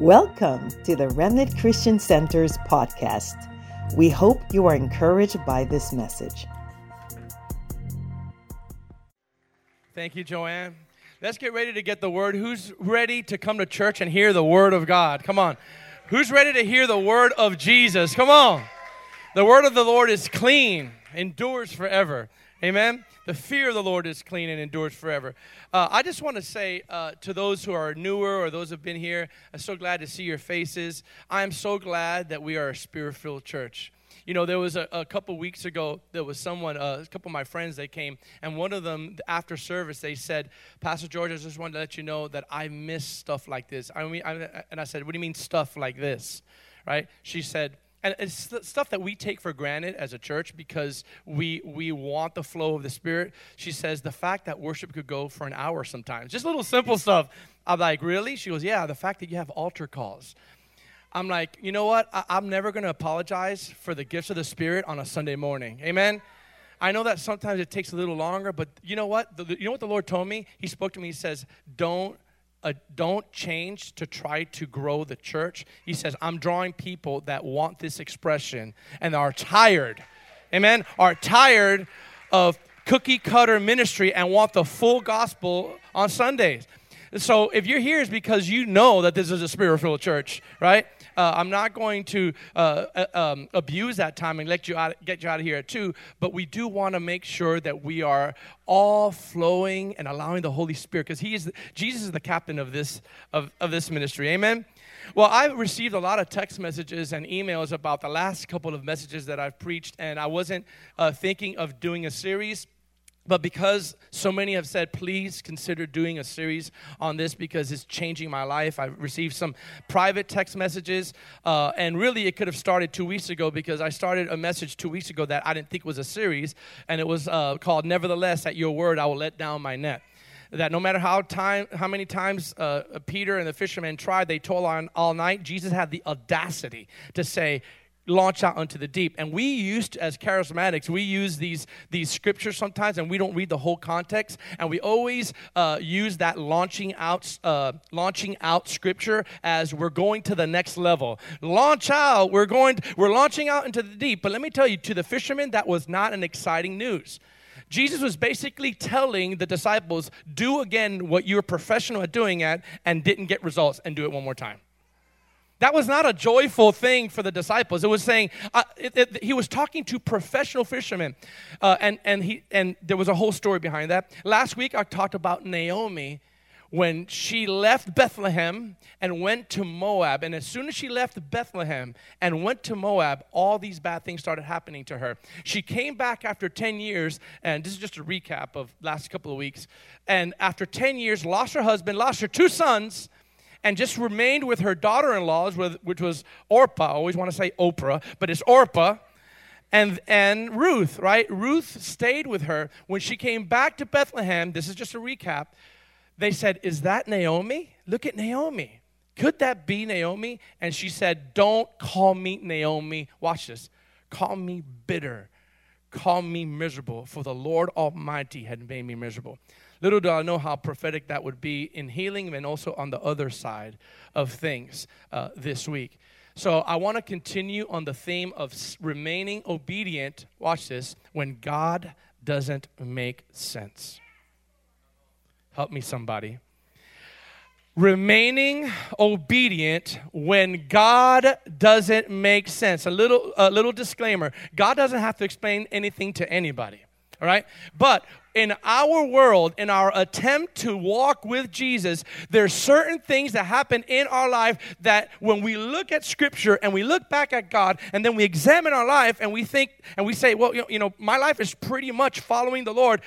Welcome to the Remnant Christian Center's podcast. We hope you are encouraged by this message. Thank you, Joanne. Let's get ready to get the word. Who's ready to come to church and hear the word of God? Come on. Who's ready to hear the word of Jesus? Come on. The word of the Lord is clean, endures forever. Amen. The fear of the Lord is clean and endures forever. Uh, I just want to say uh, to those who are newer or those who have been here, I'm so glad to see your faces. I am so glad that we are a spirit filled church. You know, there was a, a couple weeks ago, there was someone, uh, a couple of my friends, they came, and one of them, after service, they said, Pastor George, I just wanted to let you know that I miss stuff like this. I mean, I, and I said, What do you mean stuff like this? Right? She said, and it's stuff that we take for granted as a church because we we want the flow of the spirit. She says the fact that worship could go for an hour sometimes. Just little simple stuff. I'm like really? She goes yeah the fact that you have altar calls. I'm like you know what? I, i'm never going to apologize for the gifts of the spirit on a sunday morning. Amen? I know that sometimes it takes a little longer, but you know what? The, you know what the Lord told me? He spoke to me. He says, "Don't don't change to try to grow the church. He says, I'm drawing people that want this expression and are tired, amen, are tired of cookie cutter ministry and want the full gospel on Sundays. So if you're here, it's because you know that this is a spirit filled church, right? Uh, I'm not going to uh, uh, um, abuse that time and let you out, get you out of here at two, but we do want to make sure that we are all flowing and allowing the Holy Spirit, because He is Jesus is the captain of this of, of this ministry. Amen. Well, I've received a lot of text messages and emails about the last couple of messages that I've preached, and I wasn't uh, thinking of doing a series but because so many have said, please consider doing a series on this because it's changing my life. I've received some private text messages, uh, and really it could have started two weeks ago because I started a message two weeks ago that I didn't think was a series, and it was uh, called Nevertheless, at Your Word, I Will Let Down My Net. That no matter how time, how many times uh, Peter and the fishermen tried, they told on all night. Jesus had the audacity to say, launch out onto the deep. And we used, as charismatics, we use these, these scriptures sometimes and we don't read the whole context. And we always uh, use that launching out, uh, launching out scripture as we're going to the next level. Launch out, we're going, we're launching out into the deep. But let me tell you, to the fishermen, that was not an exciting news. Jesus was basically telling the disciples, do again what you're professional at doing at and didn't get results and do it one more time. That was not a joyful thing for the disciples. It was saying uh, it, it, he was talking to professional fishermen, uh, and and he and there was a whole story behind that. Last week I talked about Naomi when she left Bethlehem and went to Moab, and as soon as she left Bethlehem and went to Moab, all these bad things started happening to her. She came back after ten years, and this is just a recap of last couple of weeks. And after ten years, lost her husband, lost her two sons and just remained with her daughter in laws, which was Orpah. I always want to say Oprah, but it's Orpah. And, and Ruth, right? Ruth stayed with her. When she came back to Bethlehem, this is just a recap, they said, Is that Naomi? Look at Naomi. Could that be Naomi? And she said, Don't call me Naomi. Watch this. Call me bitter. Call me miserable, for the Lord Almighty had made me miserable. Little do I know how prophetic that would be in healing and also on the other side of things uh, this week. So I want to continue on the theme of remaining obedient. Watch this when God doesn't make sense. Help me, somebody. Remaining obedient when God doesn't make sense. A little, a little disclaimer God doesn't have to explain anything to anybody. All right? But in our world, in our attempt to walk with Jesus, there's certain things that happen in our life that when we look at Scripture and we look back at God and then we examine our life and we think and we say, well, you know, my life is pretty much following the Lord.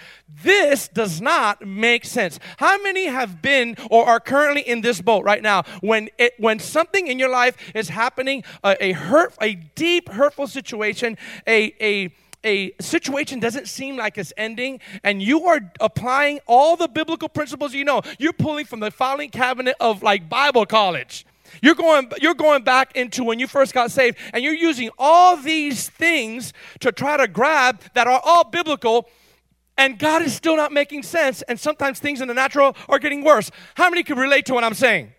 This does not make sense. How many have been or are currently in this boat right now when it when something in your life is happening, a, a hurt, a deep hurtful situation, a a a situation doesn't seem like it's ending and you are applying all the biblical principles you know. You're pulling from the filing cabinet of like bible college. You're going you're going back into when you first got saved and you're using all these things to try to grab that are all biblical and god is still not making sense and sometimes things in the natural are getting worse. How many can relate to what i'm saying?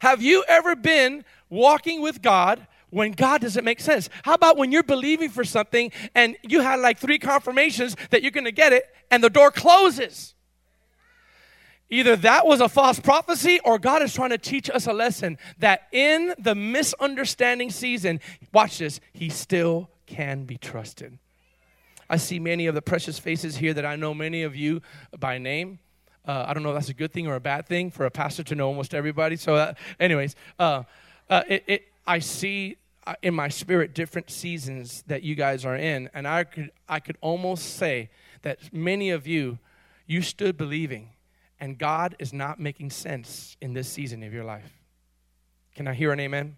Have you ever been walking with God when God doesn't make sense? How about when you're believing for something and you had like three confirmations that you're going to get it and the door closes? Either that was a false prophecy or God is trying to teach us a lesson that in the misunderstanding season, watch this, He still can be trusted. I see many of the precious faces here that I know many of you by name. Uh, I don't know if that's a good thing or a bad thing for a pastor to know almost everybody. So, uh, anyways, uh, uh it, it, I see Uh, in my spirit different seasons that you guys are in, and I could I could almost say that many of you you stood believing and God is not making sense in this season of your life. Can I hear an amen?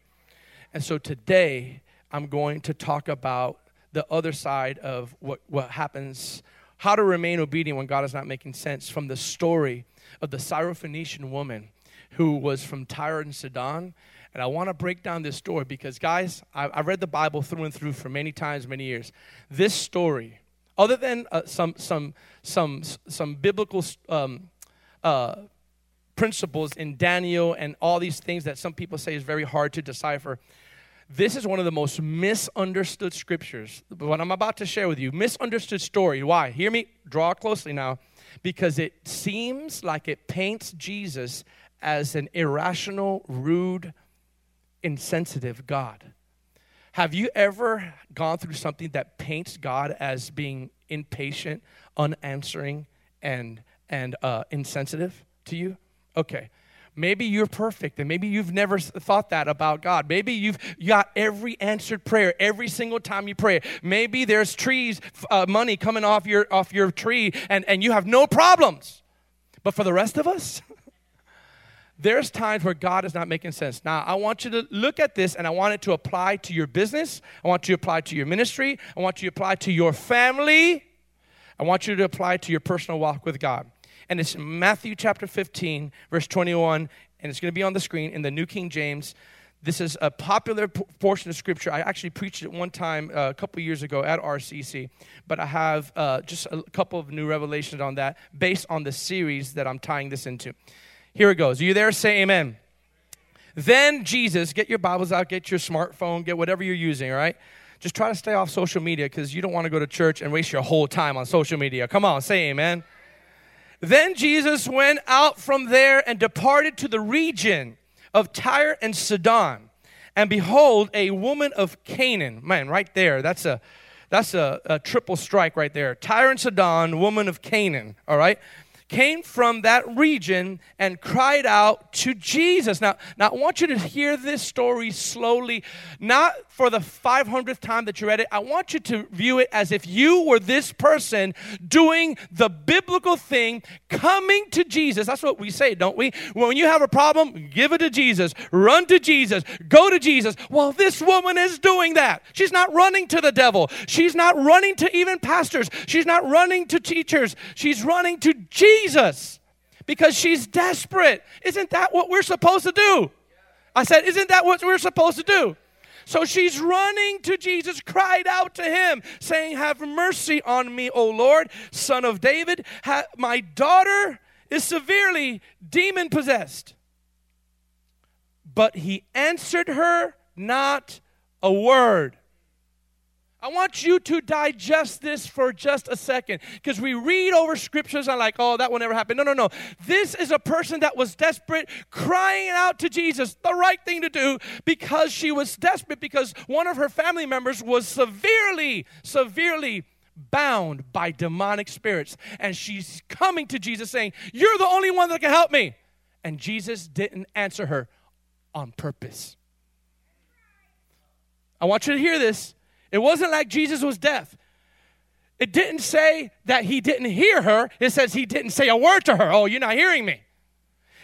And so today, I'm going to talk about the other side of what, what happens, how to remain obedient when God is not making sense from the story of the Syrophoenician woman who was from Tyre and Sidon. And I want to break down this story because, guys, I, I read the Bible through and through for many times, many years. This story, other than uh, some, some, some, some biblical um, uh, principles in Daniel and all these things that some people say is very hard to decipher. This is one of the most misunderstood scriptures. What I'm about to share with you, misunderstood story. Why? Hear me, draw closely now, because it seems like it paints Jesus as an irrational, rude, insensitive God. Have you ever gone through something that paints God as being impatient, unanswering, and and uh, insensitive to you? Okay. Maybe you're perfect and maybe you've never thought that about God. Maybe you've got every answered prayer every single time you pray. Maybe there's trees, uh, money coming off your, off your tree and, and you have no problems. But for the rest of us, there's times where God is not making sense. Now, I want you to look at this and I want it to apply to your business. I want you to apply to your ministry. I want you to apply to your family. I want you to apply to your personal walk with God and it's Matthew chapter 15, verse 21, and it's going to be on the screen in the New King James. This is a popular p- portion of scripture. I actually preached it one time uh, a couple years ago at RCC, but I have uh, just a couple of new revelations on that based on the series that I'm tying this into. Here it goes. Are you there? Say amen. Then Jesus, get your Bibles out, get your smartphone, get whatever you're using, all right? Just try to stay off social media because you don't want to go to church and waste your whole time on social media. Come on, say amen. Then Jesus went out from there and departed to the region of Tyre and Sidon. And behold, a woman of Canaan. Man, right there, that's a that's a, a triple strike right there. Tyre and Sidon, woman of Canaan. All right came from that region and cried out to Jesus. Now, now I want you to hear this story slowly, not for the 500th time that you read it. I want you to view it as if you were this person doing the biblical thing, coming to Jesus. That's what we say, don't we? When you have a problem, give it to Jesus, run to Jesus, go to Jesus. Well, this woman is doing that. She's not running to the devil, she's not running to even pastors, she's not running to teachers, she's running to Jesus. Jesus because she's desperate. Isn't that what we're supposed to do? I said, Isn't that what we're supposed to do? So she's running to Jesus, cried out to him, saying, Have mercy on me, O Lord, son of David. Ha- my daughter is severely demon possessed. But he answered her not a word. I want you to digest this for just a second because we read over scriptures and like, oh, that will never happen. No, no, no. This is a person that was desperate, crying out to Jesus, the right thing to do because she was desperate because one of her family members was severely, severely bound by demonic spirits. And she's coming to Jesus saying, You're the only one that can help me. And Jesus didn't answer her on purpose. I want you to hear this. It wasn't like Jesus was deaf. It didn't say that he didn't hear her. It says he didn't say a word to her. Oh, you're not hearing me.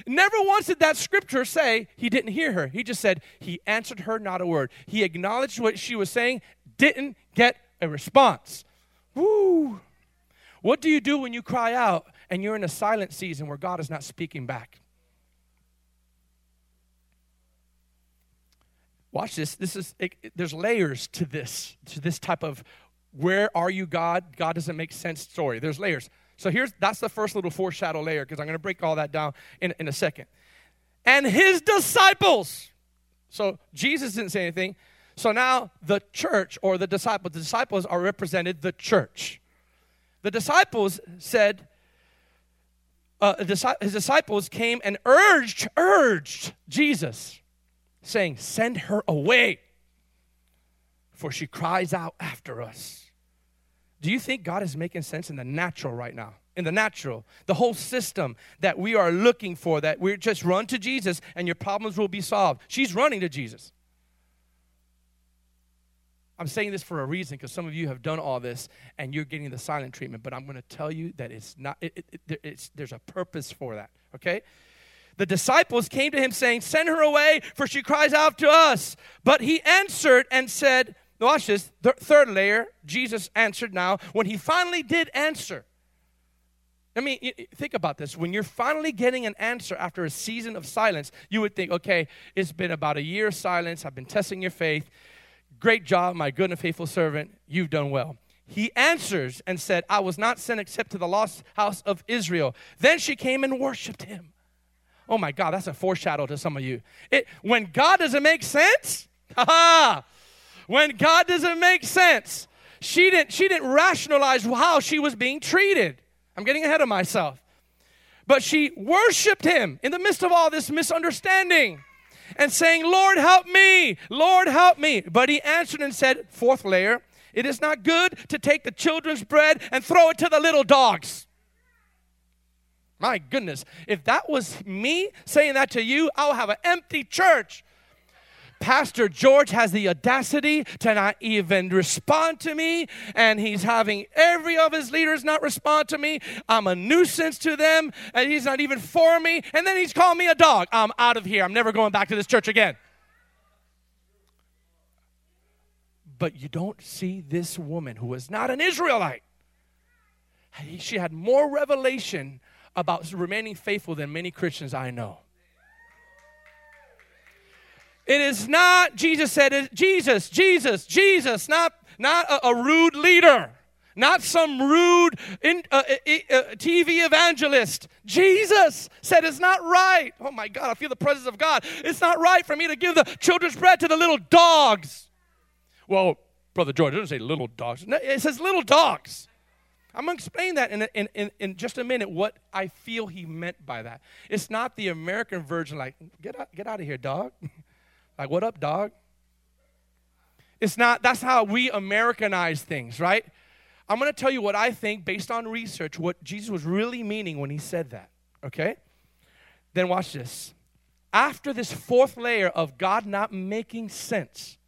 Never once did that scripture say he didn't hear her. He just said he answered her not a word. He acknowledged what she was saying, didn't get a response. Woo! What do you do when you cry out and you're in a silent season where God is not speaking back? Watch this. This is it, there's layers to this to this type of where are you God? God doesn't make sense story. There's layers. So here's that's the first little foreshadow layer because I'm going to break all that down in, in a second. and his disciples. So Jesus didn't say anything. So now the church or the disciples, the disciples are represented the church. The disciples said, uh, his disciples came and urged, urged Jesus, saying, Send her away, for she cries out after us. Do you think God is making sense in the natural right now? In the natural, the whole system that we are looking for, that we just run to Jesus and your problems will be solved. She's running to Jesus. I'm saying this for a reason because some of you have done all this and you're getting the silent treatment, but I'm going to tell you that it's not, it, it, it's, there's a purpose for that, okay? The disciples came to him saying, Send her away, for she cries out to us. But he answered and said, Watch this, th- third layer. Jesus answered now. When he finally did answer, I mean, think about this. When you're finally getting an answer after a season of silence, you would think, okay, it's been about a year of silence. I've been testing your faith. Great job, my good and faithful servant. You've done well. He answers and said, I was not sent except to the lost house of Israel. Then she came and worshiped him. Oh my God, that's a foreshadow to some of you. It, when God doesn't make sense, when God doesn't make sense, she didn't, she didn't rationalize how she was being treated. I'm getting ahead of myself. But she worshiped him in the midst of all this misunderstanding and saying, Lord, help me, Lord, help me. But he answered and said, Fourth layer, it is not good to take the children's bread and throw it to the little dogs. My goodness, if that was me saying that to you, I'll have an empty church. Pastor George has the audacity to not even respond to me, and he's having every of his leaders not respond to me. I'm a nuisance to them, and he's not even for me. And then he's calling me a dog. I'm out of here. I'm never going back to this church again. But you don't see this woman who was not an Israelite. She had more revelation about remaining faithful than many Christians I know. It is not, Jesus said, Jesus, Jesus, Jesus, not, not a, a rude leader, not some rude in, uh, uh, uh TV evangelist. Jesus said it's not right. Oh my God, I feel the presence of God. It's not right for me to give the children's bread to the little dogs. Well, Brother George, doesn't say little dogs, it says little dogs. I'm going to explain that in, in, in, in, just a minute what I feel he meant by that. It's not the American version, like, get out, get out of here, dog. Like, what up, dog? It's not, that's how we Americanize things, right? I'm going to tell you what I think based on research, what Jesus was really meaning when he said that, okay? Then watch this. After this fourth layer of God not making sense,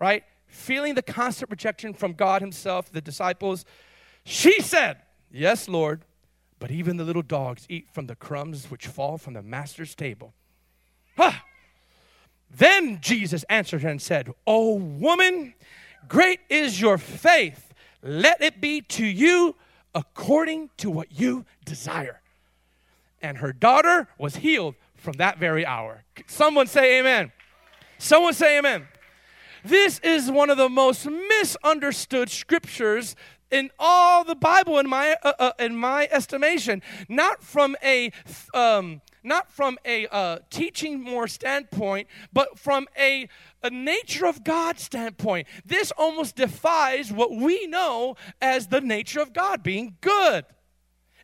right? Feeling the constant rejection from God Himself, the disciples, she said, Yes, Lord, but even the little dogs eat from the crumbs which fall from the master's table. Huh. Then Jesus answered her and said, O woman, great is your faith. Let it be to you according to what you desire. And her daughter was healed from that very hour. Someone say amen. Someone say amen. This is one of the most misunderstood scriptures in all the Bible, in my uh, uh, in my estimation. Not from a um, not from a uh, teaching more standpoint, but from a, a nature of God standpoint. This almost defies what we know as the nature of God being good.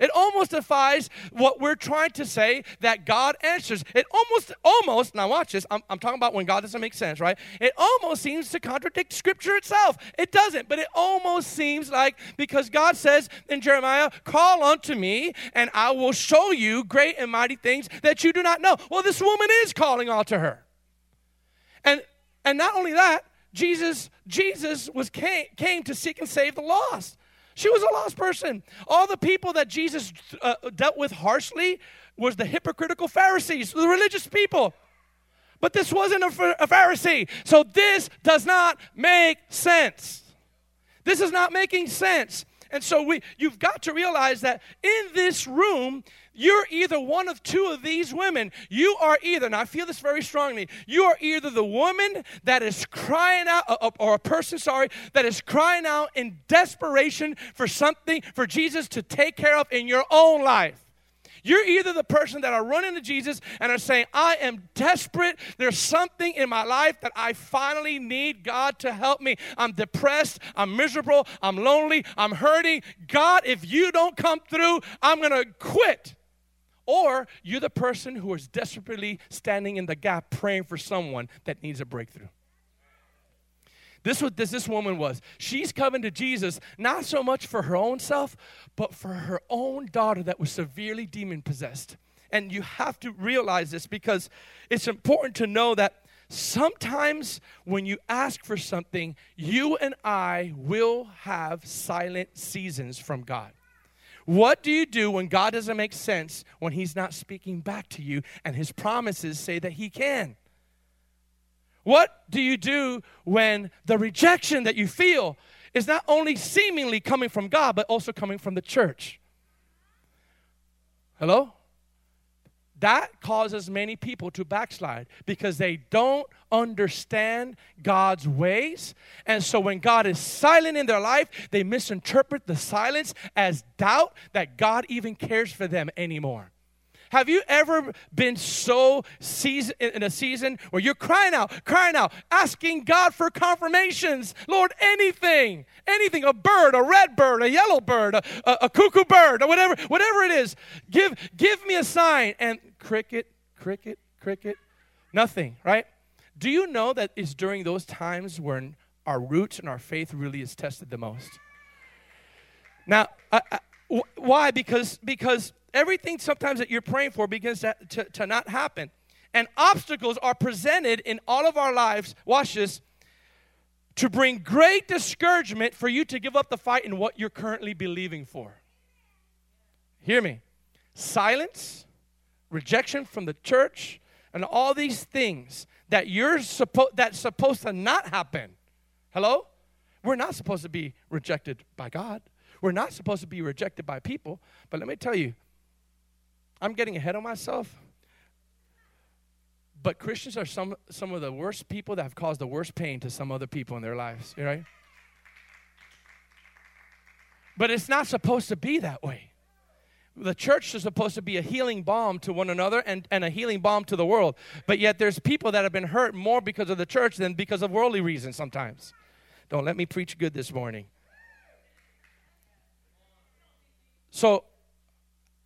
It almost defies what we're trying to say that God answers. It almost, almost, now watch this, I'm, I'm, talking about when God doesn't make sense, right? It almost seems to contradict Scripture itself. It doesn't, but it almost seems like because God says in Jeremiah, Call unto me, and I will show you great and mighty things that you do not know. Well, this woman is calling unto her. And and not only that, Jesus, Jesus was came, came to seek and save the lost. She was a lost person. All the people that Jesus uh, dealt with harshly was the hypocritical Pharisees, the religious people. But this wasn't a, a Pharisee. So this does not make sense. This is not making sense. And so we you've got to realize that in this room you're either one of two of these women. You are either, and I feel this very strongly, you are either the woman that is crying out, uh, uh, or a person, sorry, that is crying out in desperation for something for Jesus to take care of in your own life. You're either the person that are running to Jesus and are saying, I am desperate. There's something in my life that I finally need God to help me. I'm depressed. I'm miserable. I'm lonely. I'm hurting. God, if you don't come through, I'm going to quit. Or you're the person who is desperately standing in the gap praying for someone that needs a breakthrough. This what this, this woman was. She's coming to Jesus not so much for her own self, but for her own daughter that was severely demon possessed. And you have to realize this because it's important to know that sometimes when you ask for something, you and I will have silent seasons from God. What do you do when God doesn't make sense, when He's not speaking back to you, and His promises say that He can? What do you do when the rejection that you feel is not only seemingly coming from God, but also coming from the church? Hello? That causes many people to backslide because they don't understand God's ways. And so when God is silent in their life, they misinterpret the silence as doubt that God even cares for them anymore. Have you ever been so season, in a season where you're crying out, crying out, asking God for confirmations? Lord, anything, anything, a bird, a red bird, a yellow bird, a, a, a cuckoo bird, or whatever, whatever it is, give, give me a sign. And cricket, cricket, cricket, nothing, right? Do you know that it's during those times when our roots and our faith really is tested the most? Now, I, I, why? Because because everything sometimes that you're praying for begins to, to, to not happen. And obstacles are presented in all of our lives, watch this, to bring great discouragement for you to give up the fight in what you're currently believing for. Hear me. Silence, rejection from the church, and all these things that you're supposed that's supposed to not happen. Hello? We're not supposed to be rejected by God. We're not supposed to be rejected by people. But let me tell you, I'm getting ahead of myself. But Christians are some, some of the worst people that have caused the worst pain to some other people in their lives, right? But it's not supposed to be that way. The church is supposed to be a healing balm to one another and, and a healing balm to the world. But yet there's people that have been hurt more because of the church than because of worldly reasons sometimes. Don't let me preach good this morning. So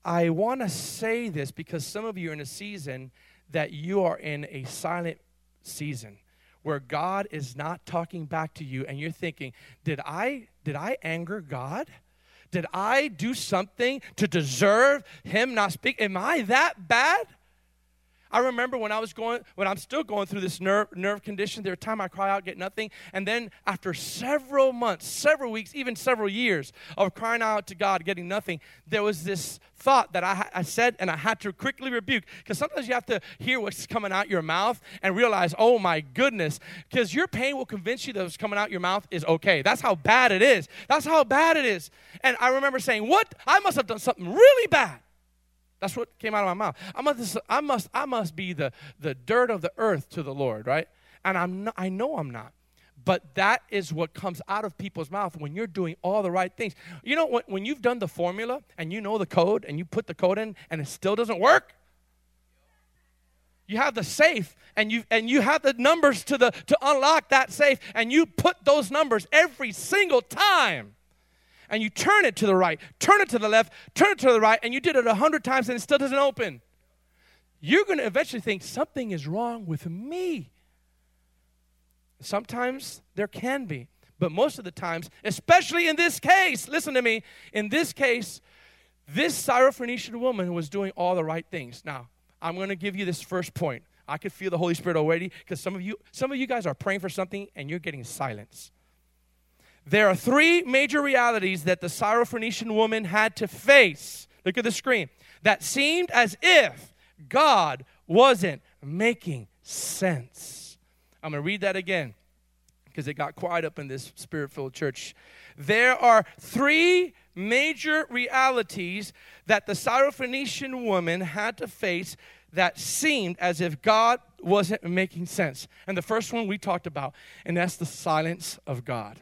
I want to say this because some of you are in a season that you are in a silent season where God is not talking back to you and you're thinking, "Did I did I anger God? Did I do something to deserve him not speak? Am I that bad?" I remember when I was going, when I'm still going through this nerve, nerve condition, there are times I cry out, get nothing. And then after several months, several weeks, even several years of crying out to God, getting nothing, there was this thought that I, I said and I had to quickly rebuke. Because sometimes you have to hear what's coming out your mouth and realize, oh my goodness, because your pain will convince you that what's coming out your mouth is okay. That's how bad it is. That's how bad it is. And I remember saying, what? I must have done something really bad. That's what came out of my mouth. I must, I must, I must be the, the dirt of the earth to the Lord, right? And I'm not, I know I'm not. But that is what comes out of people's mouth when you're doing all the right things. You know, when, when you've done the formula and you know the code and you put the code in and it still doesn't work, you have the safe and you and you have the numbers to the to unlock that safe and you put those numbers every single time and you turn it to the right, turn it to the left, turn it to the right, and you did it a hundred times and it still doesn't open, you're going to eventually think something is wrong with me. Sometimes there can be, but most of the times, especially in this case, listen to me, in this case, this Syrophoenician woman was doing all the right things. Now, I'm going to give you this first point. I could feel the Holy Spirit already because some of you, some of you guys are praying for something and you're getting silence. There are three major realities that the Syrophoenician woman had to face. Look at the screen. That seemed as if God wasn't making sense. I'm going to read that again because it got quiet up in this spirit filled church. There are three major realities that the Syrophoenician woman had to face that seemed as if God wasn't making sense. And the first one we talked about, and that's the silence of God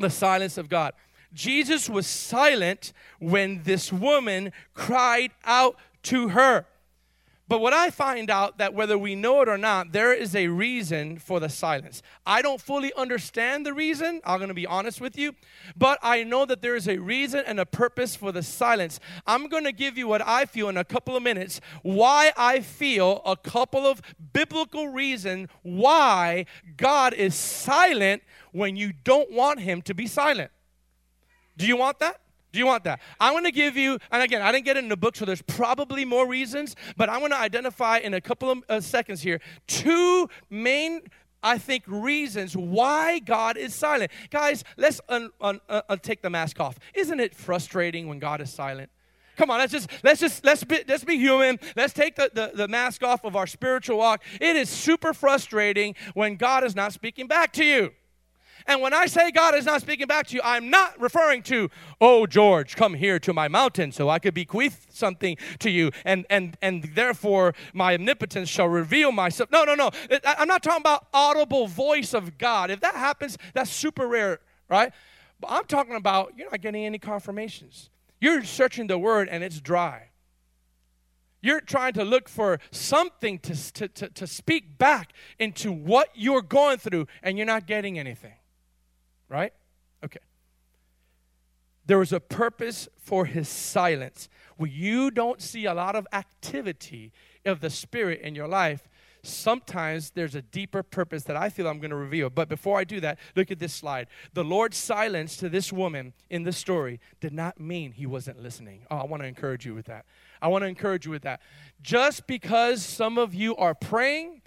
the silence of God. Jesus was silent when this woman cried out to her. But what I find out that whether we know it or not, there is a reason for the silence. I don't fully understand the reason, I'm going to be honest with you, but I know that there is a reason and a purpose for the silence. I'm going to give you what I feel in a couple of minutes, why I feel a couple of biblical reasons why God is silent when you don't want him to be silent. Do you want that? Do you want that? I want to give you, and again, I didn't get it in the book, so there's probably more reasons, but I want to identify in a couple of uh, seconds here two main, I think, reasons why God is silent. Guys, let's un, un, uh, take the mask off. Isn't it frustrating when God is silent? Come on, let's just let's just let's be let's be human. Let's take the, the, the mask off of our spiritual walk. It is super frustrating when God is not speaking back to you. And when I say God is not speaking back to you, I'm not referring to, oh, George, come here to my mountain so I could bequeath something to you, and, and, and therefore my omnipotence shall reveal myself. No, no, no. I'm not talking about audible voice of God. If that happens, that's super rare, right? But I'm talking about you're not getting any confirmations. You're searching the word and it's dry. You're trying to look for something to, to, to, to speak back into what you're going through, and you're not getting anything right? Okay. There was a purpose for his silence. When you don't see a lot of activity of the Spirit in your life, sometimes there's a deeper purpose that I feel I'm going to reveal. But before I do that, look at this slide. The Lord's silence to this woman in the story did not mean he wasn't listening. Oh, I want to encourage you with that. I want to encourage you with that. Just because some of you are praying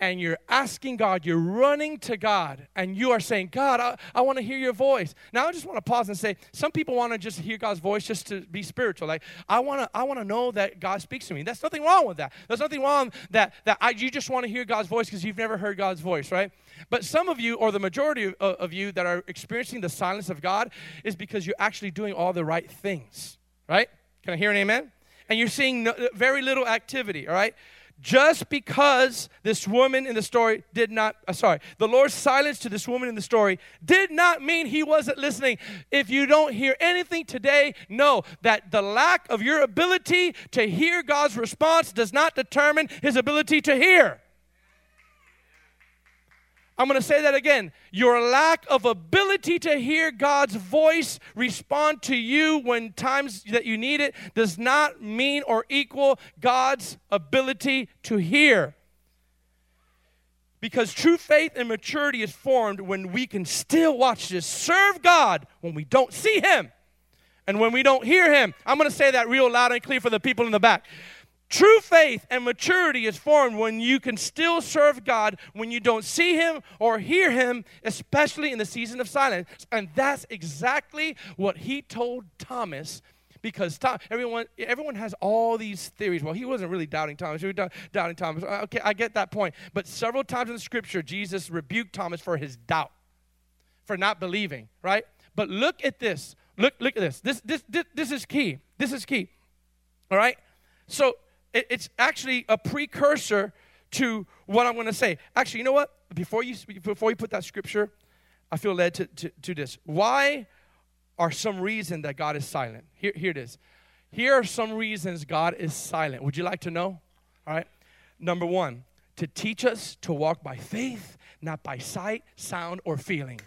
and you're asking God, you're running to God, and you are saying, God, I, I want to hear your voice. Now, I just want to pause and say, some people want to just hear God's voice just to be spiritual. Like, I want to I want to know that God speaks to me. There's nothing wrong with that. There's nothing wrong that, that I, you just want to hear God's voice because you've never heard God's voice, right? But some of you, or the majority of, of you that are experiencing the silence of God, is because you're actually doing all the right things, right? Can I hear an amen? And you're seeing no, very little activity, all right? Just because this woman in the story did not, uh, sorry, the Lord's silence to this woman in the story did not mean he wasn't listening. If you don't hear anything today, know that the lack of your ability to hear God's response does not determine his ability to hear. I'm going to say that again. Your lack of ability to hear God's voice respond to you when times that you need it does not mean or equal God's ability to hear. Because true faith and maturity is formed when we can still watch this serve God when we don't see Him and when we don't hear Him. I'm going to say that real loud and clear for the people in the back. True faith and maturity is formed when you can still serve God when you don't see Him or hear Him, especially in the season of silence. And that's exactly what He told Thomas because Tom, everyone, everyone has all these theories. Well, he wasn't really doubting Thomas. He was doubting Thomas. Uh, okay, I get that point. But several times in the scripture, Jesus rebuked Thomas for his doubt, for not believing, right? But look at this. Look, look at this. This, this, this, this is key. This is key. All right? So it's actually a precursor to what I'm going to say. Actually, you know what? Before you, before you put that scripture, I feel led to, to, to this. Why are some reasons that God is silent? Here, here it is. Here are some reasons God is silent. Would you like to know? All right. Number one, to teach us to walk by faith, not by sight, sound, or feeling.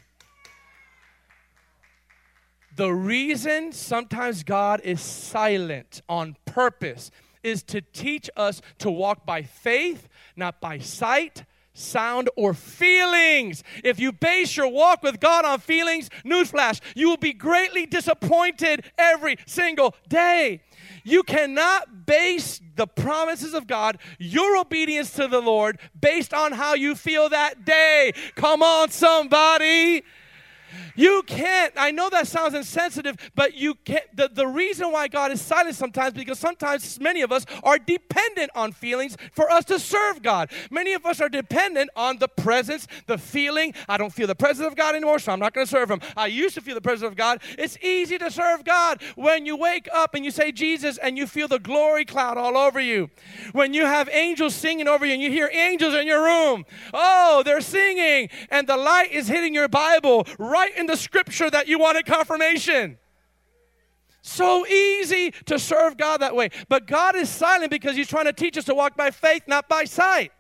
The reason sometimes God is silent on purpose is to teach us to walk by faith, not by sight, sound, or feelings. If you base your walk with God on feelings, newsflash, you will be greatly disappointed every single day. You cannot base the promises of God, your obedience to the Lord, based on how you feel that day. Come on, somebody. You can't. I know that sounds insensitive, but you can't. The, the reason why God is silent sometimes because sometimes many of us are dependent on feelings for us to serve God. Many of us are dependent on the presence, the feeling. I don't feel the presence of God anymore, so I'm not going to serve Him. I used to feel the presence of God. It's easy to serve God when you wake up and you say Jesus and you feel the glory cloud all over you. When you have angels singing over you and you hear angels in your room. Oh, they're singing and the light is hitting your Bible right right in the scripture that you wanted confirmation. So easy to serve God that way. But God is silent because He's trying to teach us to walk by faith, not by sight.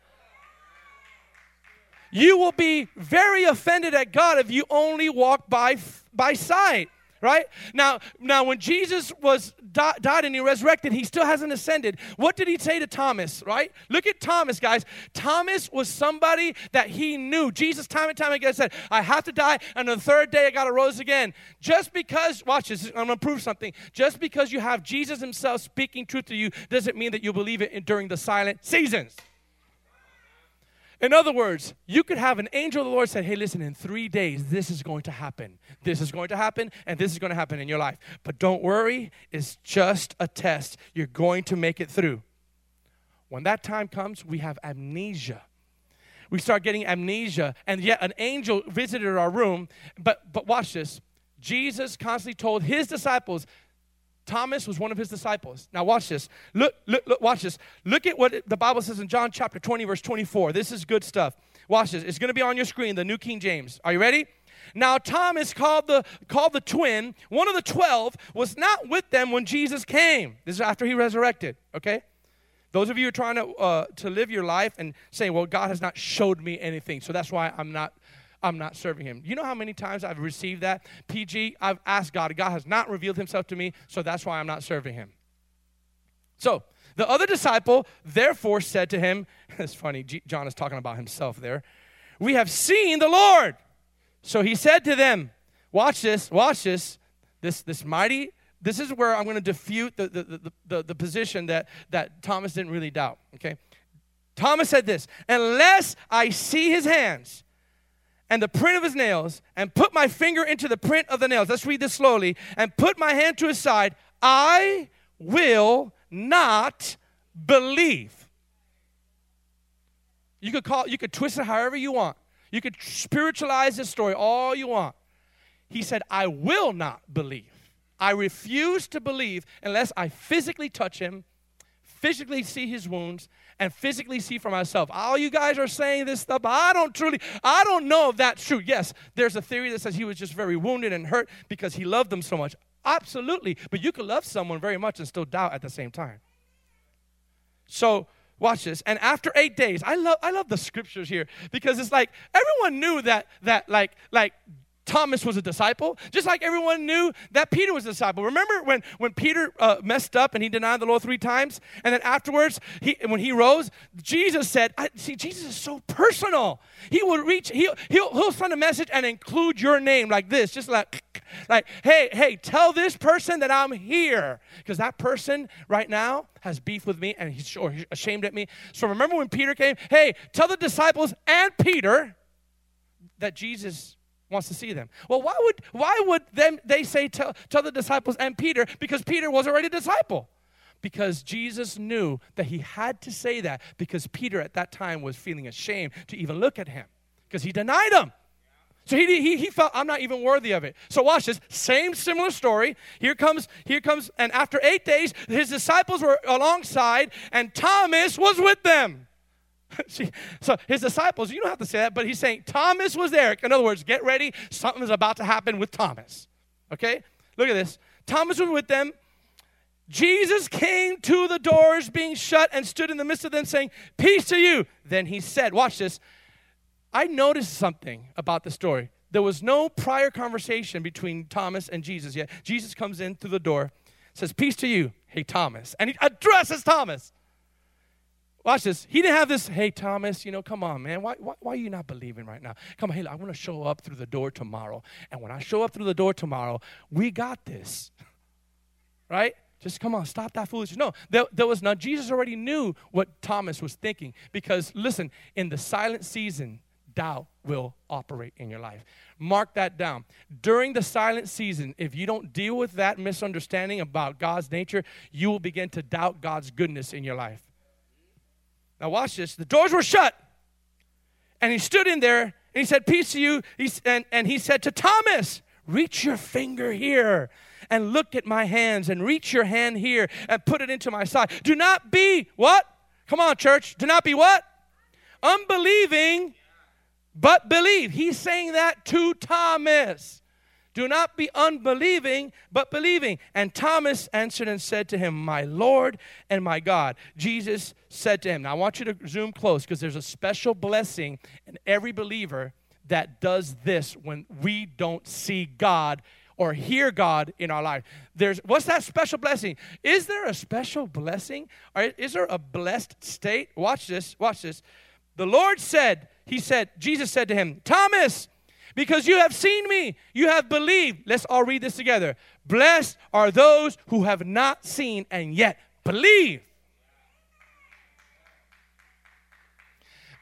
You will be very offended at God if you only walk by, by sight right? Now now when jesus was di- died and he resurrected he still hasn't ascended. What did he say to thomas right? Look at thomas guys. Thomas was somebody that he knew. Jesus time and time again said i have to die and on the third day i got to rose again. Just because watch this i'm to prove something. Just because you have jesus himself speaking truth to you doesn't mean that you believe it in, during the silent seasons in other words, you could have an angel of the Lord say, Hey, listen, in three days, this is going to happen. This is going to happen, and this is going to happen in your life. But don't worry, it's just a test. You're going to make it through. When that time comes, we have amnesia. We start getting amnesia, and yet an angel visited our room. But, but watch this Jesus constantly told his disciples, Thomas was one of his disciples. Now watch this. Look, look, look, watch this. Look at what the Bible says in John chapter 20, verse 24. This is good stuff. Watch this. It's going to be on your screen, the New King James. Are you ready? Now Thomas called the called the twin, one of the twelve, was not with them when Jesus came. This is after he resurrected. Okay? Those of you who are trying to uh, to live your life and saying, "Well, God has not showed me anything, so that's why I'm not I'm not serving him. You know how many times I've received that? PG, I've asked God. God has not revealed himself to me, so that's why I'm not serving him. So, the other disciple therefore said to him, it's funny, John is talking about himself there. We have seen the Lord. So he said to them, Watch this, watch this. This, this mighty, this is where I'm going to defute the, the, the, the, the position that, that Thomas didn't really doubt. Okay? Thomas said this Unless I see his hands and the print of his nails, and put my finger into the print of the nails. Let's read this slowly. And put my hand to his side, I will not believe. You could call you could twist it however you want. You could spiritualize this story all you want. He said, I will not believe. I refuse to believe unless I physically touch him, physically see his wounds, and physically see for myself. All you guys are saying this stuff, I don't truly, I don't know if that's true. Yes, there's a theory that says he was just very wounded and hurt because he loved them so much. Absolutely. But you could love someone very much and still doubt at the same time. So watch this. And after eight days, I love I love the scriptures here because it's like everyone knew that that like like Thomas was a disciple, just like everyone knew that Peter was a disciple. Remember when, when Peter uh, messed up and he denied the Lord three times? And then afterwards, he, when he rose, Jesus said, I, See, Jesus is so personal. He will reach, he'll, he'll, he'll send a message and include your name like this, just like, like hey, hey, tell this person that I'm here. Because that person right now has beef with me and he's or he's ashamed at me. So remember when Peter came? Hey, tell the disciples and Peter that Jesus wants to see them. Well, why would why would them they say tell, tell the disciples and Peter because Peter was already a disciple? Because Jesus knew that he had to say that because Peter at that time was feeling ashamed to even look at him because he denied him. So he, he, he felt, I'm not even worthy of it. So watch this. Same similar story. Here comes, here comes, and after eight days, his disciples were alongside, and Thomas was with them. so his disciples, you don't have to say that, but he's saying Thomas was there. In other words, get ready. Something's about to happen with Thomas. Okay? Look at this. Thomas was with them. Jesus came to the doors being shut and stood in the midst of them saying, Peace to you. Then he said, Watch this. I noticed something about the story. There was no prior conversation between Thomas and Jesus yet. Jesus comes in through the door, says, Peace to you. Hey, Thomas. And he addresses Thomas. Watch this. He didn't have this, hey, Thomas, you know, come on, man. Why, why, why are you not believing right now? Come on, hey, I want to show up through the door tomorrow. And when I show up through the door tomorrow, we got this. Right? Just come on, stop that foolishness. No, there, there was not. Jesus already knew what Thomas was thinking because, listen, in the silent season, doubt will operate in your life. Mark that down. During the silent season, if you don't deal with that misunderstanding about God's nature, you will begin to doubt God's goodness in your life. Now, watch this. The doors were shut. And he stood in there and he said, Peace to you. He's, and, and he said to Thomas, Reach your finger here and look at my hands, and reach your hand here and put it into my side. Do not be what? Come on, church. Do not be what? Unbelieving, but believe. He's saying that to Thomas. Do not be unbelieving, but believing. And Thomas answered and said to him, My Lord and my God. Jesus said to him, Now I want you to zoom close because there's a special blessing in every believer that does this when we don't see God or hear God in our life. There's what's that special blessing? Is there a special blessing? Or is there a blessed state? Watch this, watch this. The Lord said, He said, Jesus said to him, Thomas, because you have seen me, you have believed. Let's all read this together. Blessed are those who have not seen and yet believe.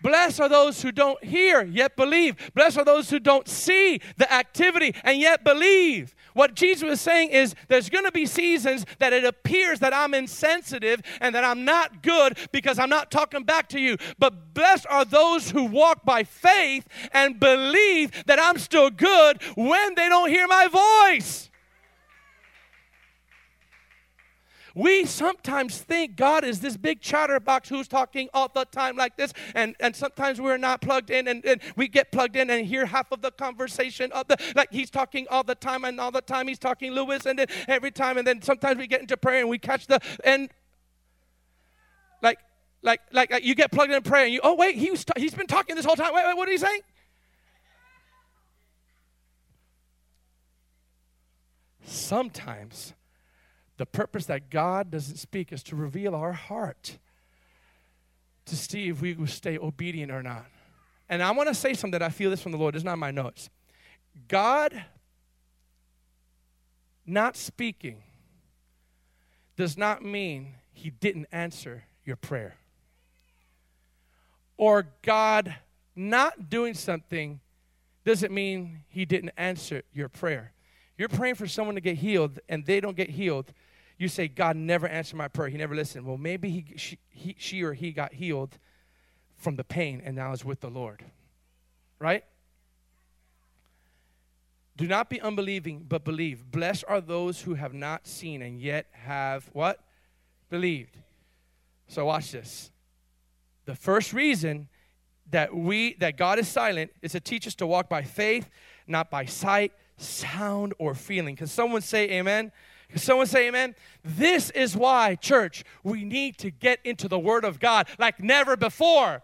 Blessed are those who don't hear yet believe. Blessed are those who don't see the activity and yet believe. What Jesus was saying is there's going to be seasons that it appears that I'm insensitive and that I'm not good because I'm not talking back to you. But blessed are those who walk by faith and believe that I'm still good when they don't hear my voice. We sometimes think God is this big chatterbox who's talking all the time like this, and, and sometimes we're not plugged in, and, and we get plugged in and hear half of the conversation of the like he's talking all the time, and all the time he's talking Lewis, and then every time, and then sometimes we get into prayer and we catch the and like like like uh, you get plugged in prayer and you oh wait he was he's been talking this whole time. Wait wait what are you saying sometimes the purpose that God doesn't speak is to reveal our heart to see if we will stay obedient or not. And I want to say something that I feel this from the Lord. It's not my notes. God not speaking does not mean he didn't answer your prayer. Or God not doing something doesn't mean he didn't answer your prayer. You're praying for someone to get healed and they don't get healed you say, God never answered my prayer. He never listened. Well, maybe he, she, he, she or he got healed from the pain and now is with the Lord. Right? Do not be unbelieving, but believe. Blessed are those who have not seen and yet have what? Believed. So watch this. The first reason that we that God is silent is to teach us to walk by faith, not by sight, sound, or feeling. Can someone say amen? Someone say amen. This is why, church, we need to get into the Word of God like never before.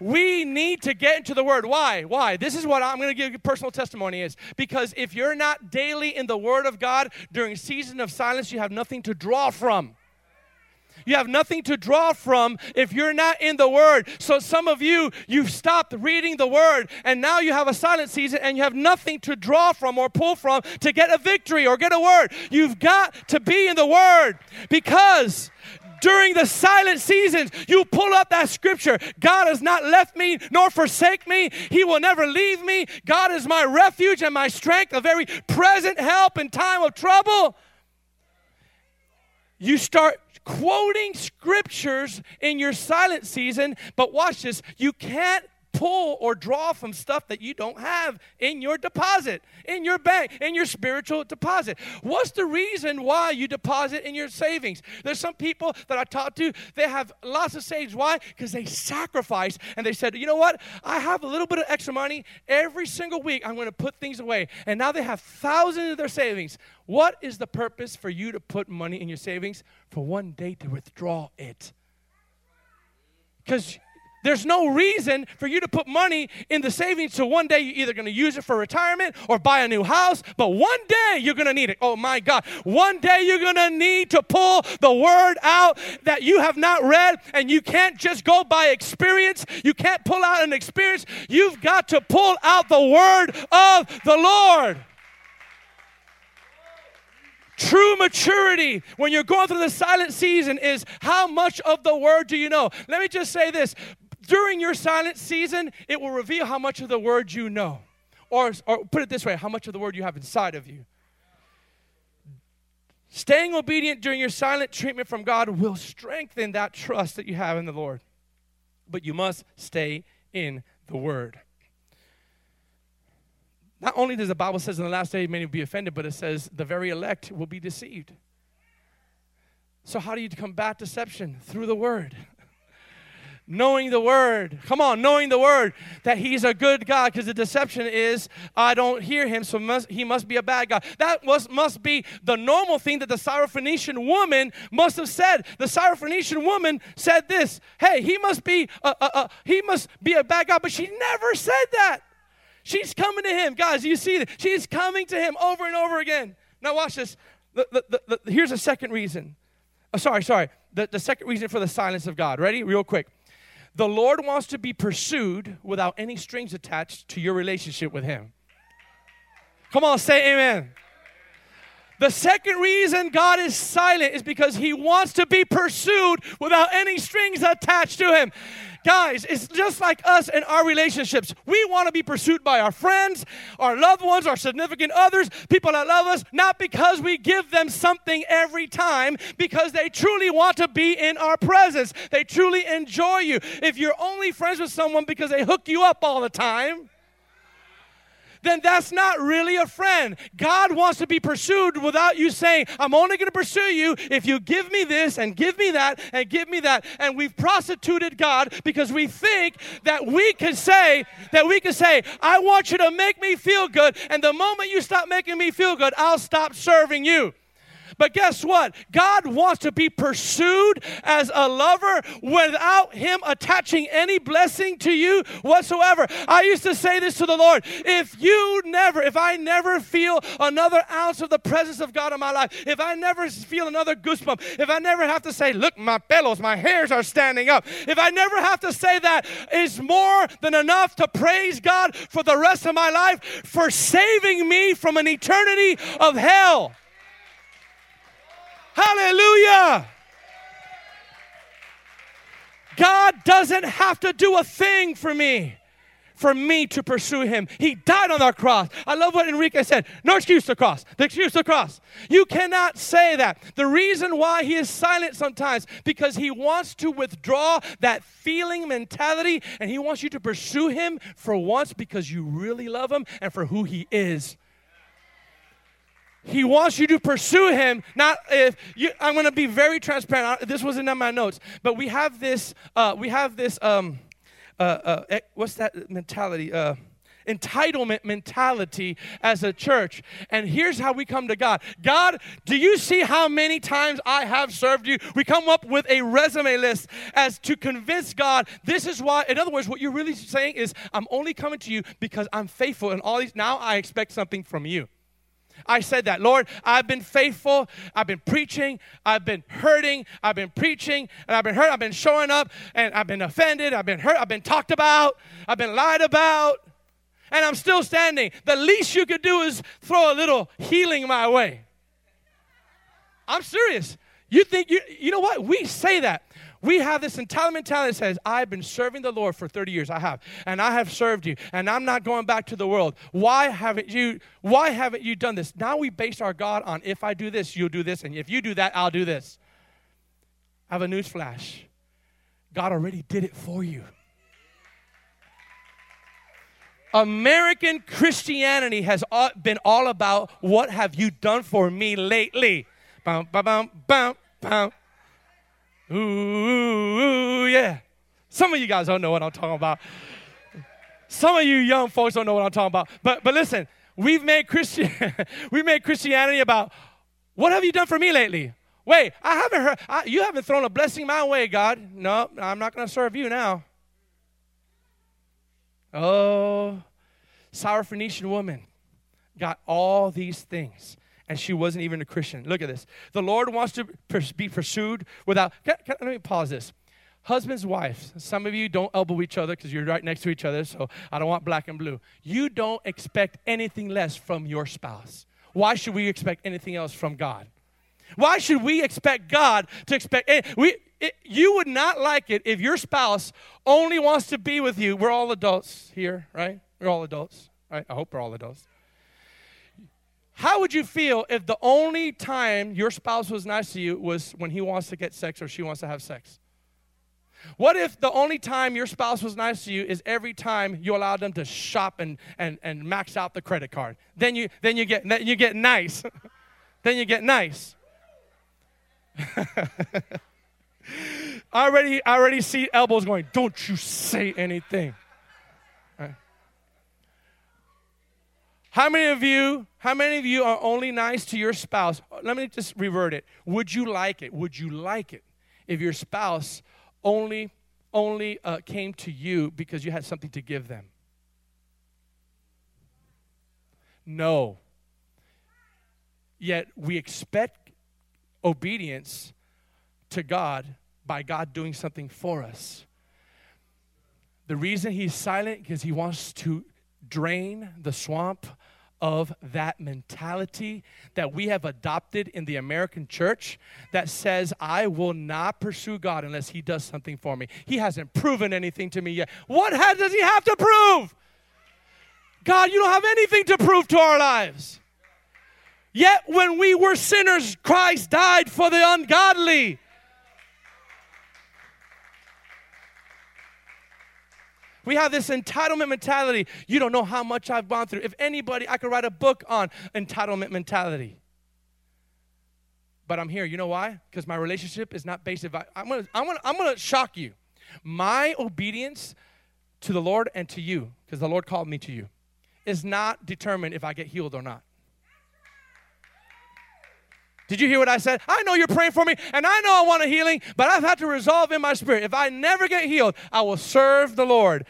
We need to get into the Word. Why? Why? This is what I'm going to give you personal testimony is because if you're not daily in the Word of God during season of silence, you have nothing to draw from. You have nothing to draw from if you're not in the Word. So some of you, you've stopped reading the Word, and now you have a silent season and you have nothing to draw from or pull from to get a victory or get a word. You've got to be in the Word because during the silent seasons, you pull up that scripture. God has not left me nor forsake me. He will never leave me. God is my refuge and my strength, a very present help in time of trouble. You start quoting scriptures in your silent season, but watch this. You can't pull or draw from stuff that you don't have in your deposit, in your bank, in your spiritual deposit. What's the reason why you deposit in your savings? There's some people that I talk to, they have lots of savings. Why? Because they sacrifice and they said, you know what? I have a little bit of extra money. Every single week, I'm going to put things away. And now they have thousands of their savings. What is the purpose for you to put money in your savings? For one day to withdraw it. Because there's no reason for you to put money in the savings so one day you're either going to use it for retirement or buy a new house, but one day you're going to need it. Oh my God. One day you're going to need to pull the word out that you have not read, and you can't just go by experience. You can't pull out an experience. You've got to pull out the word of the Lord. True maturity when you're going through the silent season is how much of the word do you know? Let me just say this during your silent season, it will reveal how much of the word you know. Or, or put it this way how much of the word you have inside of you. Staying obedient during your silent treatment from God will strengthen that trust that you have in the Lord. But you must stay in the word. Not only does the Bible says in the last day many will be offended, but it says the very elect will be deceived. So how do you combat deception? Through the word. Knowing the word. Come on, knowing the word that he's a good God because the deception is I don't hear him, so must, he must be a bad God. That must, must be the normal thing that the Syrophoenician woman must have said. The Syrophoenician woman said this Hey, he must be a, a, a, he must be a bad God, but she never said that. She's coming to him. Guys, you see that? She's coming to him over and over again. Now, watch this. The, the, the, here's a second reason. Oh, sorry, sorry. The, the second reason for the silence of God. Ready? Real quick. The Lord wants to be pursued without any strings attached to your relationship with Him. Come on, say amen. The second reason God is silent is because He wants to be pursued without any strings attached to Him. Guys, it's just like us in our relationships. We want to be pursued by our friends, our loved ones, our significant others, people that love us, not because we give them something every time, because they truly want to be in our presence. They truly enjoy you. If you're only friends with someone because they hook you up all the time, then that's not really a friend. God wants to be pursued without you saying, I'm only going to pursue you if you give me this and give me that and give me that. And we've prostituted God because we think that we can say, that we can say, I want you to make me feel good. And the moment you stop making me feel good, I'll stop serving you. But guess what? God wants to be pursued as a lover without Him attaching any blessing to you whatsoever. I used to say this to the Lord if you never, if I never feel another ounce of the presence of God in my life, if I never feel another goosebump, if I never have to say, look, my bellows, my hairs are standing up, if I never have to say that, is more than enough to praise God for the rest of my life for saving me from an eternity of hell. Hallelujah. God doesn't have to do a thing for me for me to pursue him. He died on that cross. I love what Enrique said. No excuse to cross. The excuse to cross. You cannot say that. The reason why he is silent sometimes because he wants to withdraw that feeling mentality and he wants you to pursue him for once because you really love him and for who he is. He wants you to pursue him. Not if you, I'm going to be very transparent. This wasn't in my notes, but we have this. Uh, we have this. Um, uh, uh, eh, what's that mentality? Uh, entitlement mentality as a church. And here's how we come to God God, do you see how many times I have served you? We come up with a resume list as to convince God this is why. In other words, what you're really saying is, I'm only coming to you because I'm faithful and all these. Now I expect something from you. I said that. Lord, I've been faithful. I've been preaching. I've been hurting. I've been preaching and I've been hurt. I've been showing up and I've been offended. I've been hurt. I've been talked about. I've been lied about. And I'm still standing. The least you could do is throw a little healing my way. I'm serious. You think you you know what? We say that. We have this entitlement mentality that says, I've been serving the Lord for 30 years. I have. And I have served you. And I'm not going back to the world. Why haven't you, why haven't you done this? Now we base our God on if I do this, you'll do this. And if you do that, I'll do this. I have a news flash. God already did it for you. American Christianity has been all about what have you done for me lately? Bum, bum, bum, bum. Ooh, ooh, yeah. Some of you guys don't know what I'm talking about. Some of you young folks don't know what I'm talking about. But but listen, we've made Christian we made Christianity about what have you done for me lately? Wait, I haven't heard I, you haven't thrown a blessing my way, God. No, I'm not going to serve you now. Oh, Syrophoenician woman got all these things and she wasn't even a Christian. Look at this. The Lord wants to be pursued without. Can, can, let me pause this. Husbands, wives, some of you don't elbow each other because you're right next to each other, so I don't want black and blue. You don't expect anything less from your spouse. Why should we expect anything else from God? Why should we expect God to expect? Eh, we, it, you would not like it if your spouse only wants to be with you. We're all adults here, right? We're all adults, right? I hope we're all adults. How would you feel if the only time your spouse was nice to you was when he wants to get sex or she wants to have sex? What if the only time your spouse was nice to you is every time you allow them to shop and, and, and max out the credit card? Then you, then you, get, then you get nice. then you get nice. I already, I already see elbows going, don't you say anything. How many of you, how many of you are only nice to your spouse? Let me just revert it. Would you like it? Would you like it if your spouse only, only uh, came to you because you had something to give them? No. Yet we expect obedience to God by God doing something for us. The reason he's silent is because he wants to drain the swamp of that mentality that we have adopted in the American church that says, I will not pursue God unless He does something for me. He hasn't proven anything to me yet. What does He have to prove? God, you don't have anything to prove to our lives. Yet when we were sinners, Christ died for the ungodly. We have this entitlement mentality. You don't know how much I've gone through. If anybody, I could write a book on entitlement mentality. But I'm here. You know why? Because my relationship is not based. I'm gonna, I'm gonna, I'm gonna shock you. My obedience to the Lord and to you, because the Lord called me to you, is not determined if I get healed or not. Did you hear what I said? I know you're praying for me, and I know I want a healing, but I've had to resolve in my spirit. If I never get healed, I will serve the Lord.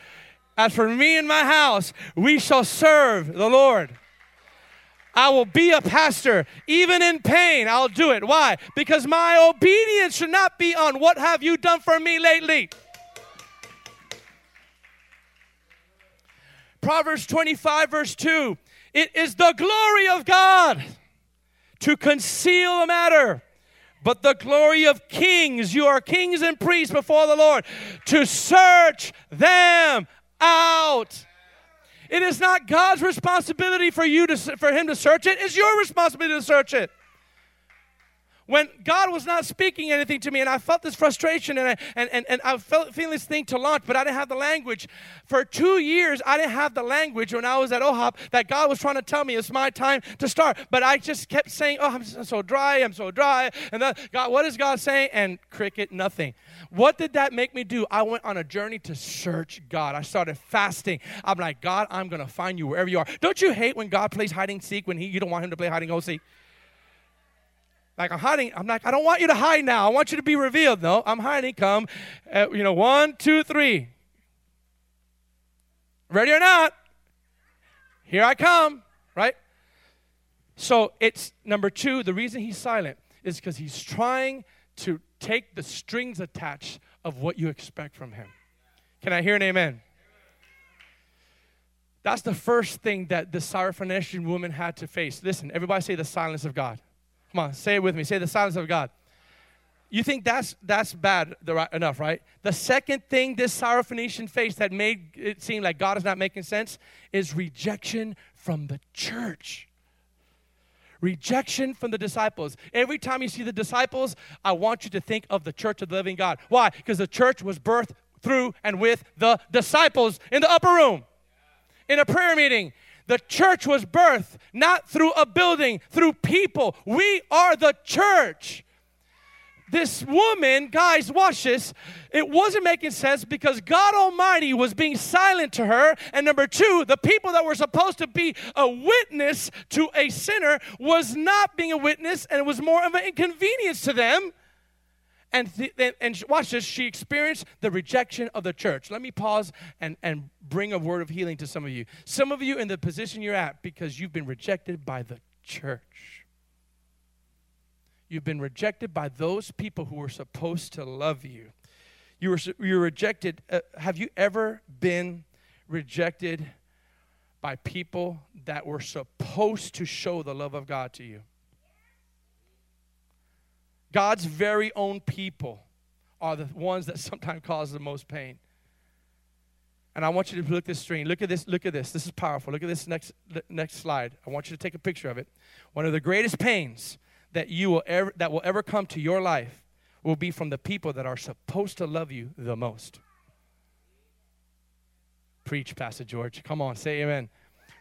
As for me and my house, we shall serve the Lord. I will be a pastor. Even in pain, I'll do it. Why? Because my obedience should not be on what have you done for me lately. Proverbs 25, verse 2 It is the glory of God to conceal a matter. But the glory of kings, you are kings and priests before the Lord, to search them out. It is not God's responsibility for you to for him to search it. It's your responsibility to search it when God was not speaking anything to me, and I felt this frustration, and I, and, and, and I felt feeling this thing to launch, but I didn't have the language. For two years, I didn't have the language when I was at IHOP that God was trying to tell me it's my time to start. But I just kept saying, "Oh, I'm so dry, I'm so dry," and then God, what is God saying? And cricket, nothing. What did that make me do? I went on a journey to search God. I started fasting. I'm like, God, I'm gonna find you wherever you are. Don't you hate when God plays hide and seek when he you don't want him to play hide and go seek? Like I'm hiding. I'm like, I don't want you to hide now. I want you to be revealed. No, I'm hiding. Come, uh, you know, one, two, three. Ready or not? Here I come. Right. So it's number two. The reason he's silent is because he's trying to take the strings attached of what you expect from him. Can I hear an amen? That's the first thing that the Syrophoenician woman had to face. Listen, everybody say the silence of God. Come on, say it with me. Say the silence of God. You think that's that's bad right, enough, right? The second thing this Syrophoenician faced that made it seem like God is not making sense is rejection from the church. Rejection from the disciples. Every time you see the disciples, I want you to think of the church of the living God. Why? Because the church was birthed through and with the disciples in the upper room, in a prayer meeting, the church was birthed not through a building, through people. We are the church. This woman, guys, watch this. It wasn't making sense because God Almighty was being silent to her. And number two, the people that were supposed to be a witness to a sinner was not being a witness, and it was more of an inconvenience to them. And, th- and watch this, she experienced the rejection of the church. Let me pause and, and bring a word of healing to some of you. Some of you in the position you're at because you've been rejected by the church. You've been rejected by those people who were supposed to love you. You were, you were rejected. Uh, have you ever been rejected by people that were supposed to show the love of God to you? God's very own people are the ones that sometimes cause the most pain. And I want you to look this screen. Look at this. Look at this. This is powerful. Look at this next next slide. I want you to take a picture of it. One of the greatest pains that you will ever that will ever come to your life will be from the people that are supposed to love you the most. Preach, Pastor George. Come on, say amen.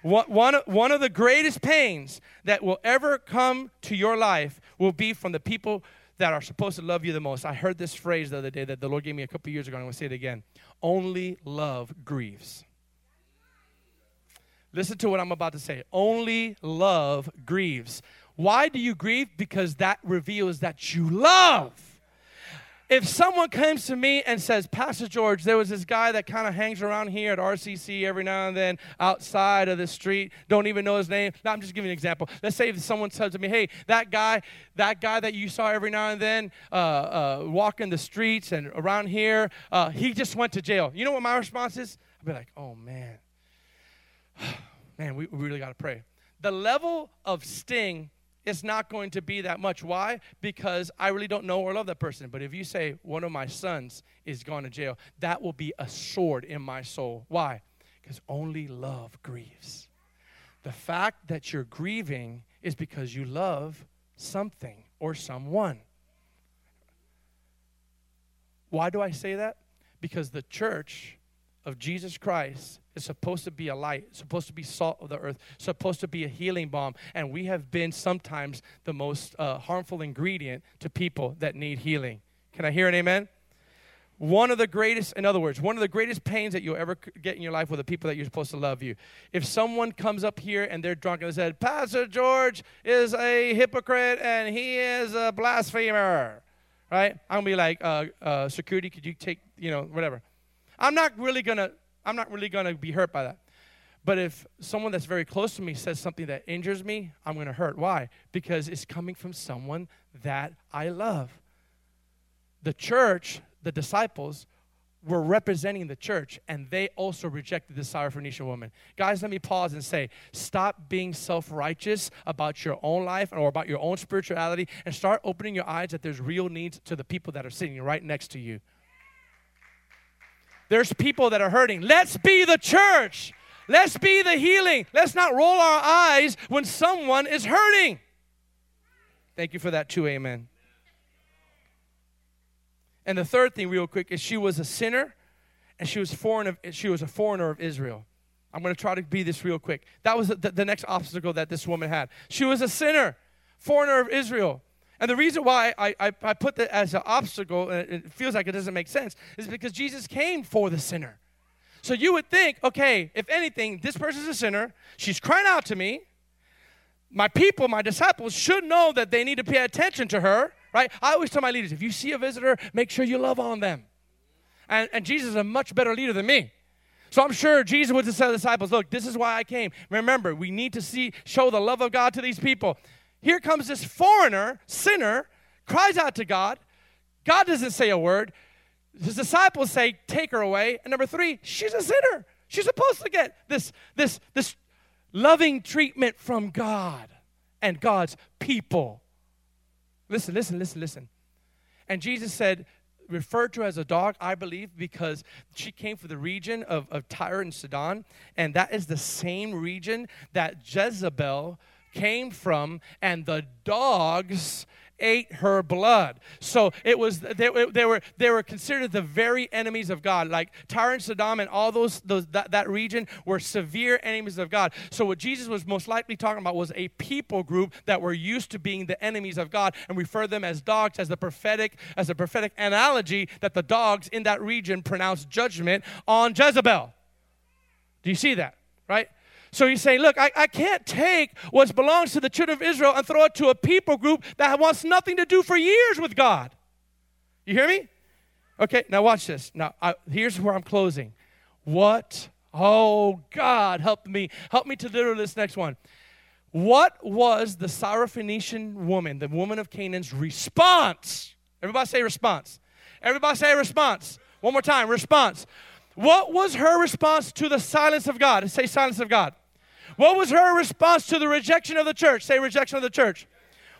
One, one, of the greatest pains that will ever come to your life will be from the people that are supposed to love you the most. I heard this phrase the other day that the Lord gave me a couple years ago, and I'm going to say it again. Only love grieves. Listen to what I'm about to say. Only love grieves. Why do you grieve? Because that reveals that you love if someone comes to me and says, Pastor George, there was this guy that kind of hangs around here at RCC every now and then outside of the street, don't even know his name. Now, I'm just giving an example. Let's say if someone says to me, hey, that guy, that guy that you saw every now and then uh, uh, walking the streets and around here, uh, he just went to jail. You know what my response is? I'd be like, oh, man. man, we, we really got to pray. The level of sting it's not going to be that much. Why? Because I really don't know or love that person. But if you say, one of my sons is gone to jail, that will be a sword in my soul. Why? Because only love grieves. The fact that you're grieving is because you love something or someone. Why do I say that? Because the church of Jesus Christ is supposed to be a light, supposed to be salt of the earth, supposed to be a healing balm. And we have been sometimes the most uh, harmful ingredient to people that need healing. Can I hear an amen? One of the greatest, in other words, one of the greatest pains that you'll ever get in your life with the people that you're supposed to love you. If someone comes up here and they're drunk and they said, Pastor George is a hypocrite and he is a blasphemer, right? I'm gonna be like, uh, uh, security, could you take, you know, whatever. I'm not really gonna I'm not really gonna be hurt by that. But if someone that's very close to me says something that injures me, I'm gonna hurt. Why? Because it's coming from someone that I love. The church, the disciples, were representing the church and they also rejected the Syrophoenician woman. Guys, let me pause and say stop being self righteous about your own life or about your own spirituality and start opening your eyes that there's real needs to the people that are sitting right next to you. There's people that are hurting. Let's be the church. Let's be the healing. Let's not roll our eyes when someone is hurting. Thank you for that, too. Amen. And the third thing, real quick, is she was a sinner and she was, foreign of, she was a foreigner of Israel. I'm going to try to be this real quick. That was the, the next obstacle that this woman had. She was a sinner, foreigner of Israel. And the reason why I, I, I put that as an obstacle, and it feels like it doesn't make sense, is because Jesus came for the sinner. So you would think, okay, if anything, this person's a sinner, she's crying out to me. My people, my disciples, should know that they need to pay attention to her, right? I always tell my leaders, if you see a visitor, make sure you love on them. And, and Jesus is a much better leader than me. So I'm sure Jesus would tell the disciples, look, this is why I came. Remember, we need to see, show the love of God to these people. Here comes this foreigner, sinner, cries out to God. God doesn't say a word. His disciples say, Take her away. And number three, she's a sinner. She's supposed to get this, this, this loving treatment from God and God's people. Listen, listen, listen, listen. And Jesus said, referred to as a dog, I believe, because she came from the region of, of Tyre and Sidon, and that is the same region that Jezebel came from, and the dogs ate her blood. So it was they, they were they were considered the very enemies of God. Like Tyre and Sodom and all those, those that, that region were severe enemies of God. So what Jesus was most likely talking about was a people group that were used to being the enemies of God and refer them as dogs as the prophetic as a prophetic analogy that the dogs in that region pronounced judgment on Jezebel. Do you see that? Right? So he's saying, Look, I, I can't take what belongs to the children of Israel and throw it to a people group that wants nothing to do for years with God. You hear me? Okay, now watch this. Now, I, here's where I'm closing. What? Oh, God, help me. Help me to deliver this next one. What was the Syrophoenician woman, the woman of Canaan's response? Everybody say response. Everybody say response. One more time, response. What was her response to the silence of God? Say silence of God. What was her response to the rejection of the church? Say rejection of the church.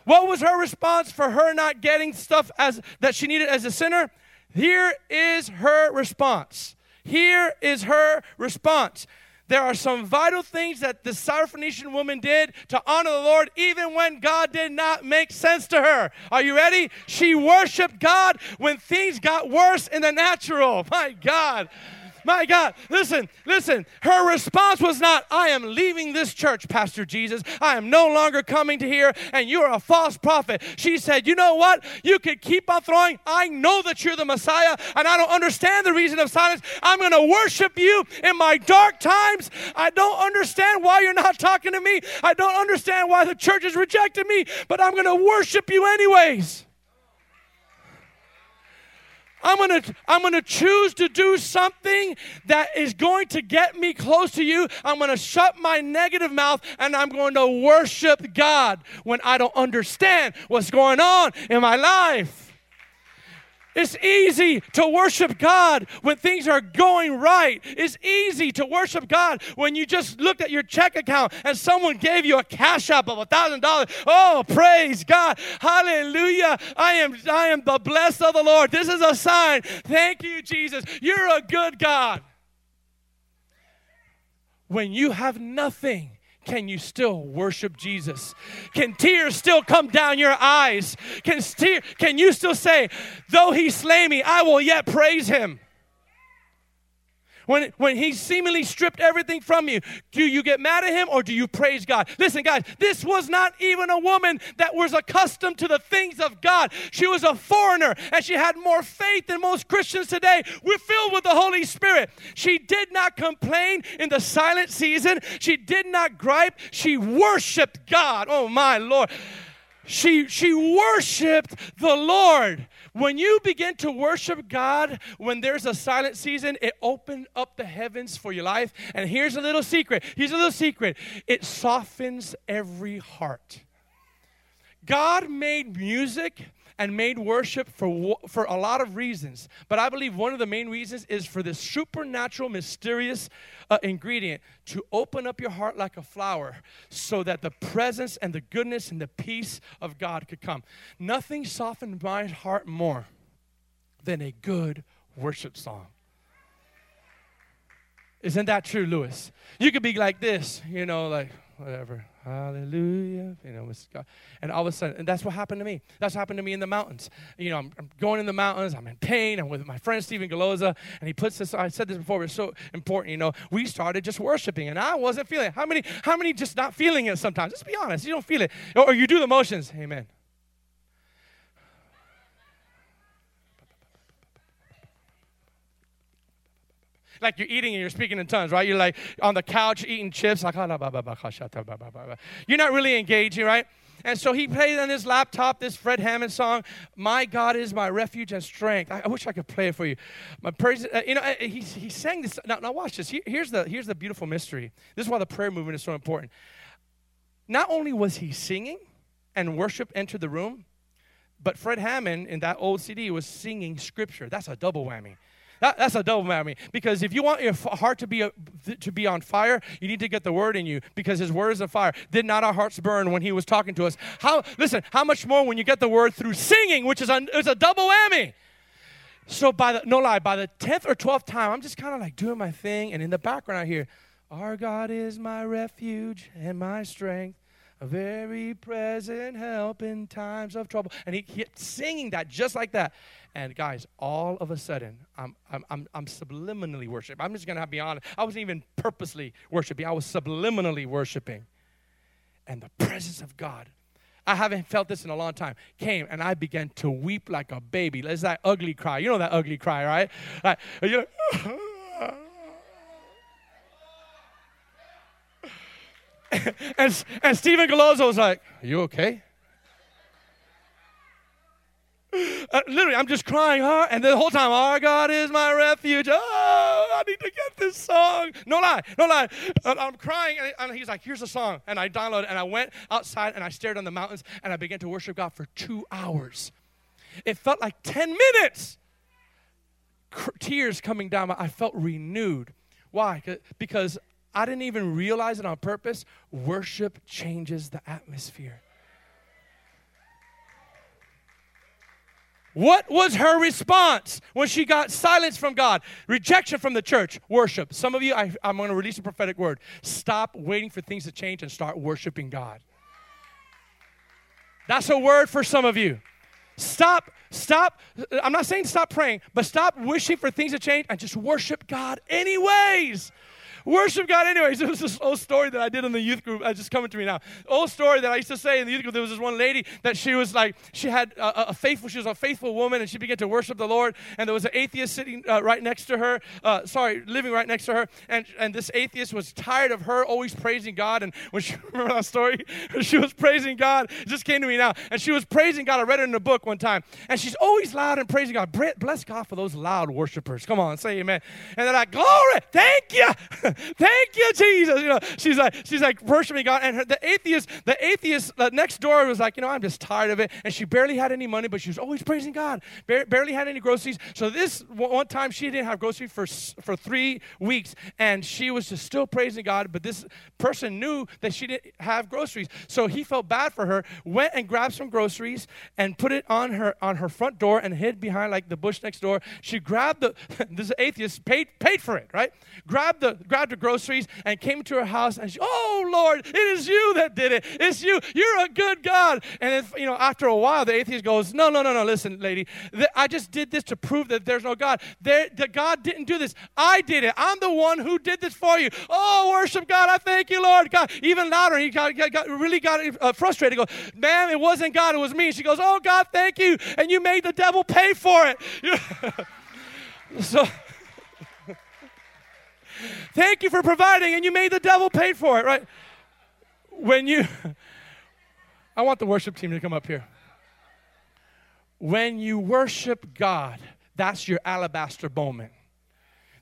What was her response for her not getting stuff as that she needed as a sinner? Here is her response. Here is her response. There are some vital things that the Syrophoenician woman did to honor the Lord, even when God did not make sense to her. Are you ready? She worshiped God when things got worse in the natural. My God. My God, listen, listen. Her response was not, I am leaving this church, Pastor Jesus. I am no longer coming to here, and you are a false prophet. She said, You know what? You could keep on throwing. I know that you're the Messiah, and I don't understand the reason of silence. I'm going to worship you in my dark times. I don't understand why you're not talking to me. I don't understand why the church has rejected me, but I'm going to worship you anyways. I'm going to I'm going to choose to do something that is going to get me close to you. I'm going to shut my negative mouth and I'm going to worship God when I don't understand what's going on in my life. It's easy to worship God when things are going right. It's easy to worship God when you just looked at your check account and someone gave you a cash app of a thousand dollars. Oh, praise God. Hallelujah. I am I am the blessed of the Lord. This is a sign. Thank you, Jesus. You're a good God. When you have nothing, can you still worship Jesus? Can tears still come down your eyes? Can, tear, can you still say, though he slay me, I will yet praise him? When, when he seemingly stripped everything from you, do you get mad at him or do you praise God? Listen, guys, this was not even a woman that was accustomed to the things of God. She was a foreigner and she had more faith than most Christians today. We're filled with the Holy Spirit. She did not complain in the silent season, she did not gripe. She worshiped God. Oh, my Lord. She, she worshiped the Lord. When you begin to worship God, when there's a silent season, it opens up the heavens for your life. And here's a little secret. Here's a little secret. It softens every heart. God made music and made worship for, for a lot of reasons. But I believe one of the main reasons is for this supernatural, mysterious uh, ingredient to open up your heart like a flower so that the presence and the goodness and the peace of God could come. Nothing softened my heart more than a good worship song. Isn't that true, Lewis? You could be like this, you know, like whatever. Hallelujah. You know. And all of a sudden, and that's what happened to me. That's what happened to me in the mountains. You know, I'm, I'm going in the mountains, I'm in pain, I'm with my friend Stephen Galoza, and he puts this, I said this before, it's so important, you know. We started just worshiping, and I wasn't feeling it. How many, how many just not feeling it sometimes? Just be honest, you don't feel it. Or you do the motions. Amen. Like you're eating and you're speaking in tongues, right? You're like on the couch eating chips, you're not really engaging, right? And so he played on his laptop this Fred Hammond song, "My God is my refuge and strength." I, I wish I could play it for you. My praise, uh, you know, uh, he, he sang this. Now, now watch this. here's the here's the beautiful mystery. This is why the prayer movement is so important. Not only was he singing, and worship entered the room, but Fred Hammond in that old CD was singing scripture. That's a double whammy. That, that's a double whammy. Because if you want your heart to be, uh, a, to be on fire, you need to get the word in you because his word is a fire. Did not our hearts burn when he was talking to us? How, listen, how much more when you get the word through singing, which is a, is a double whammy. So by the, no lie, by the 10th or 12th time, I'm just kind of like doing my thing. And in the background I hear, our God is my refuge and my strength a very present help in times of trouble. And he kept singing that just like that. And guys, all of a sudden, I'm, I'm, I'm, I'm subliminally worshiping. I'm just going to be honest. I wasn't even purposely worshiping, I was subliminally worshiping. And the presence of God, I haven't felt this in a long time, came and I began to weep like a baby. It's that ugly cry. You know that ugly cry, right? Like, you and, and Stephen Gallozo was like, Are you okay? Uh, literally, I'm just crying, huh? And the whole time, our God is my refuge. Oh, I need to get this song. No lie, no lie. Uh, I'm crying, and, and, he's like, here's the song. And I downloaded, and I went outside, and I stared on the mountains, and I began to worship God for two hours. It felt like 10 minutes. Tears coming down. I felt renewed. Why? Because I didn't even realize it on purpose. Worship changes the atmosphere. What was her response when she got silence from God? Rejection from the church, worship. Some of you, I, am going to release a prophetic word. Stop waiting for things to change and start worshiping God. That's a word for some of you. Stop, stop. I'm not saying stop praying, but stop wishing for things to change and just worship God anyways. Worship God anyways. It was this old story that I did in the youth group. It's just coming to me now. Old story that I used to say in the youth group. There was this one lady that she was like, she had a, a faithful, she was a faithful woman, and she began to worship the Lord. And there was an atheist sitting uh, right next to her, uh, sorry, living right next to her. And, and this atheist was tired of her always praising God. And when she, remember that story? she was praising God. It just came to me now. And she was praising God. I read it in a book one time. And she's always loud and praising God. Bless God for those loud worshipers. Come on, say amen. And they're like, glory, thank you. Thank you, Jesus. You know, she's like, she's like worshiping God. And her, the atheist, the atheist next door was like, you know, I'm just tired of it. And she barely had any money, but she was always praising God. Bar- barely had any groceries. So this one time she didn't have groceries for for three weeks, and she was just still praising God. But this person knew that she didn't have groceries, so he felt bad for her. Went and grabbed some groceries and put it on her on her front door and hid behind like the bush next door. She grabbed the this atheist paid paid for it, right? Grabbed the grabbed the groceries and came to her house and she, oh Lord, it is you that did it. It's you. You're a good God. And then, you know, after a while, the atheist goes, no, no, no, no, listen, lady. I just did this to prove that there's no God. There, the God didn't do this. I did it. I'm the one who did this for you. Oh, worship God. I thank you, Lord. God. Even louder, he got, got, got really got uh, frustrated. He goes, man, it wasn't God. It was me. She goes, oh, God, thank you. And you made the devil pay for it. so Thank you for providing, and you made the devil pay for it, right? When you, I want the worship team to come up here. When you worship God, that's your alabaster moment.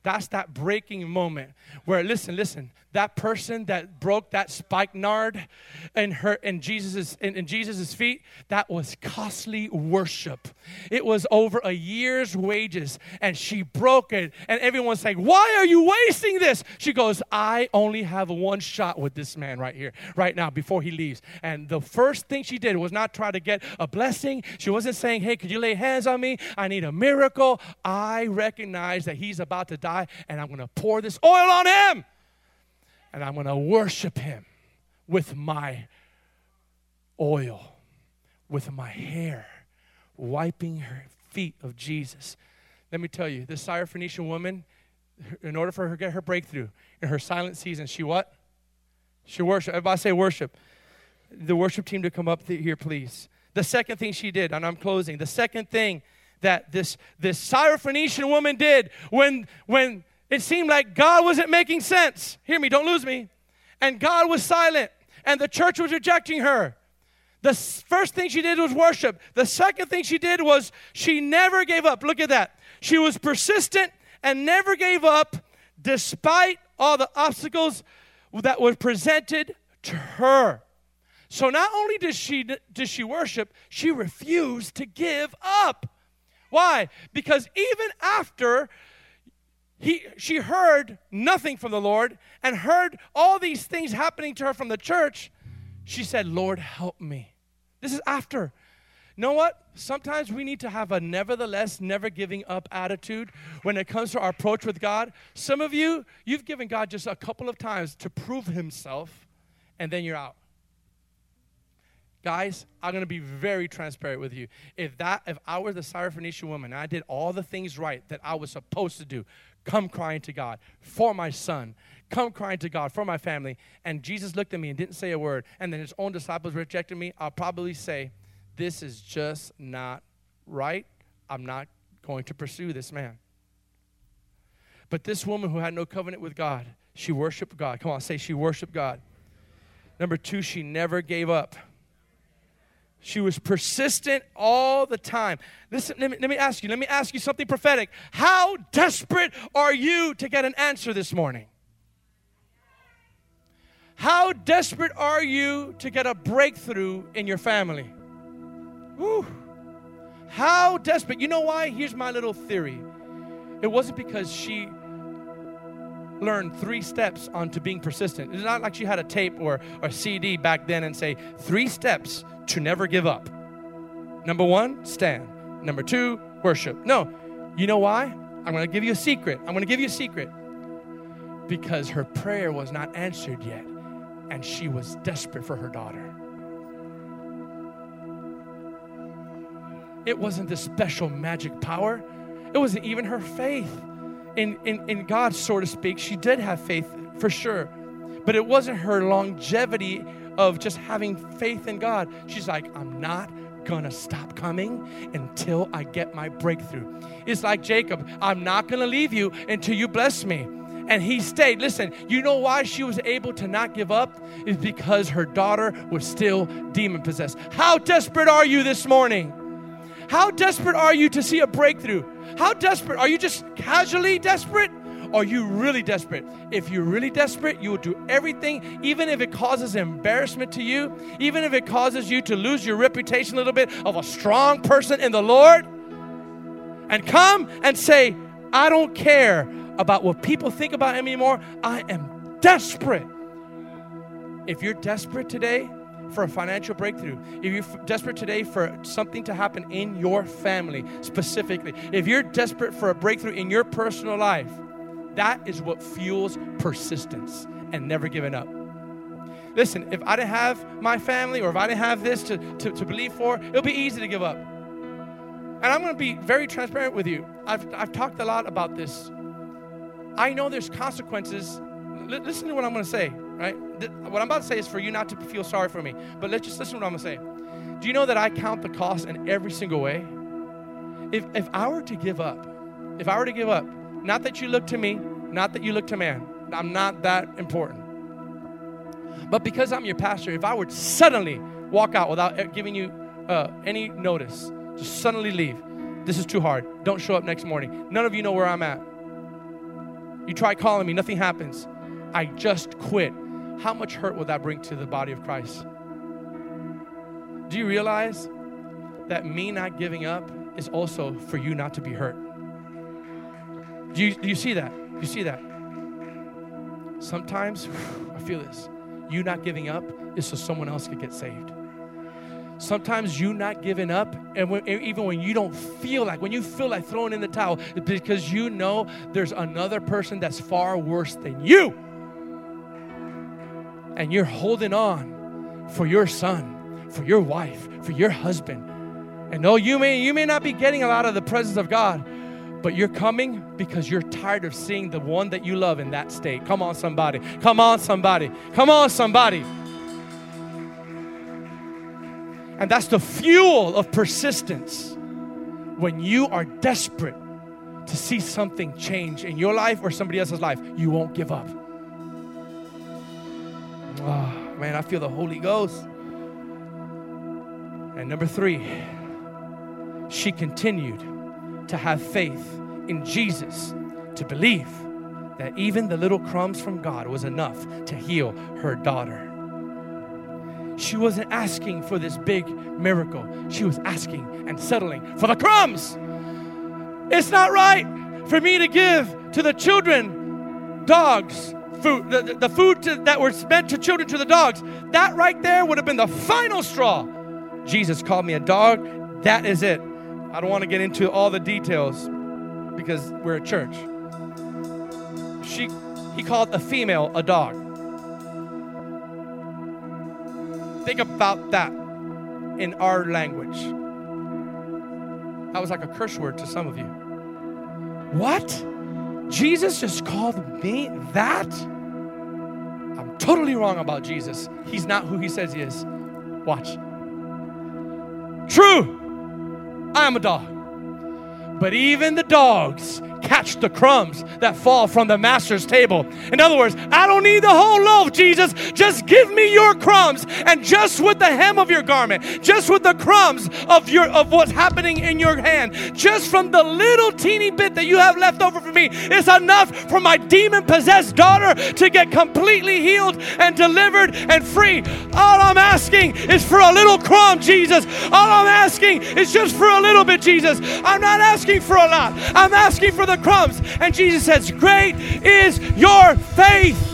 That's that breaking moment where, listen, listen, that person that broke that spikenard in her in Jesus's in, in Jesus's feet, that was costly worship. It was over a year's wages, and she broke it. And everyone's saying, Why are you wasting this? She goes, I only have one shot with this man right here, right now, before he leaves. And the first thing she did was not try to get a blessing. She wasn't saying, Hey, could you lay hands on me? I need a miracle. I recognize that he's about to die, and I'm gonna pour this oil on him and I'm going to worship him with my oil, with my hair, wiping her feet of Jesus. Let me tell you, this Syrophoenician woman, in order for her to get her breakthrough in her silent season, she what? She worship. Everybody say worship. The worship team to come up here, please. The second thing she did, and I'm closing. The second thing that this this Syrophoenician woman did when when it seemed like God wasn't making sense. Hear me, don't lose me. And God was silent, and the church was rejecting her. The first thing she did was worship. The second thing she did was she never gave up. Look at that. She was persistent and never gave up despite all the obstacles that were presented to her. So not only did she did she worship, she refused to give up. Why? Because even after he, she heard nothing from the Lord and heard all these things happening to her from the church. She said, Lord, help me. This is after. Know what? Sometimes we need to have a nevertheless, never giving up attitude when it comes to our approach with God. Some of you, you've given God just a couple of times to prove Himself, and then you're out. Guys, I'm going to be very transparent with you. If that, if I were the Syrophoenician woman and I did all the things right that I was supposed to do, come crying to God for my son, come crying to God for my family. And Jesus looked at me and didn't say a word. And then his own disciples rejected me. I'll probably say, This is just not right. I'm not going to pursue this man. But this woman who had no covenant with God, she worshiped God. Come on, say she worshiped God. Number two, she never gave up. She was persistent all the time. Listen, let me, let me ask you, let me ask you something prophetic. How desperate are you to get an answer this morning? How desperate are you to get a breakthrough in your family? Woo. How desperate. You know why? Here's my little theory. It wasn't because she learned three steps onto being persistent. It's not like she had a tape or a CD back then and say, three steps to never give up. Number one, stand. Number two, worship. No, you know why? I'm going to give you a secret. I'm going to give you a secret. Because her prayer was not answered yet, and she was desperate for her daughter. it wasn't the special magic power, it wasn't even her faith in, in, in God, so to speak. She did have faith for sure, but it wasn't her longevity of just having faith in God. She's like, I'm not gonna stop coming until I get my breakthrough. It's like Jacob, I'm not gonna leave you until you bless me and he stayed. Listen, you know why she was able to not give up? Is because her daughter was still demon possessed. How desperate are you this morning? How desperate are you to see a breakthrough? How desperate? Are you just casually desperate? Are you really desperate? If you're really desperate, you will do everything, even if it causes embarrassment to you, even if it causes you to lose your reputation a little bit of a strong person in the Lord, and come and say, I don't care about what people think about me anymore. I am desperate. If you're desperate today for a financial breakthrough, if you're desperate today for something to happen in your family specifically, if you're desperate for a breakthrough in your personal life, that is what fuels persistence and never giving up. Listen, if I didn't have my family or if I didn't have this to, to, to believe for, it'll be easy to give up. And I'm going to be very transparent with you. I've, I've talked a lot about this I know there's consequences. L- listen to what I'm going to say, right? Th- what I'm about to say is for you not to feel sorry for me, but let's just listen to what I'm going to say. Do you know that I count the cost in every single way? If, if I were to give up, if I were to give up, not that you look to me, not that you look to man, I'm not that important. But because I'm your pastor, if I would suddenly walk out without giving you uh, any notice, just suddenly leave, this is too hard. Don't show up next morning. None of you know where I'm at. You try calling me, nothing happens. I just quit. How much hurt will that bring to the body of Christ? Do you realize that me not giving up is also for you not to be hurt? Do you, do you see that? Do you see that? Sometimes, I feel this. You not giving up is so someone else could get saved. Sometimes you not giving up, and when, even when you don't feel like, when you feel like throwing in the towel, because you know there's another person that's far worse than you. And you're holding on for your son, for your wife, for your husband. And no, you may you may not be getting a lot of the presence of God, but you're coming because you're tired of seeing the one that you love in that state. Come on, somebody. Come on, somebody. Come on, somebody. And that's the fuel of persistence. When you are desperate to see something change in your life or somebody else's life, you won't give up. Oh, man, I feel the Holy Ghost. And number three, she continued to have faith in Jesus, to believe that even the little crumbs from God was enough to heal her daughter. She wasn't asking for this big miracle. She was asking and settling for the crumbs. It's not right for me to give to the children dogs food, the, the food to, that was meant to children to the dogs. That right there would have been the final straw. Jesus called me a dog. That is it. I don't want to get into all the details because we're a church. She, he called a female a dog. Think about that in our language. That was like a curse word to some of you. What? Jesus just called me that? I'm totally wrong about Jesus. He's not who he says he is. Watch. True, I am a dog. But even the dogs catch the crumbs that fall from the master's table. In other words, I don't need the whole loaf, Jesus. Just give me your crumbs. And just with the hem of your garment, just with the crumbs of your of what's happening in your hand, just from the little teeny bit that you have left over for me, is enough for my demon-possessed daughter to get completely healed and delivered and free. All I'm asking is for a little crumb, Jesus. All I'm asking is just for a little bit, Jesus. I'm not asking for a lot. I'm asking for the the crumbs. And Jesus says, Great is your faith.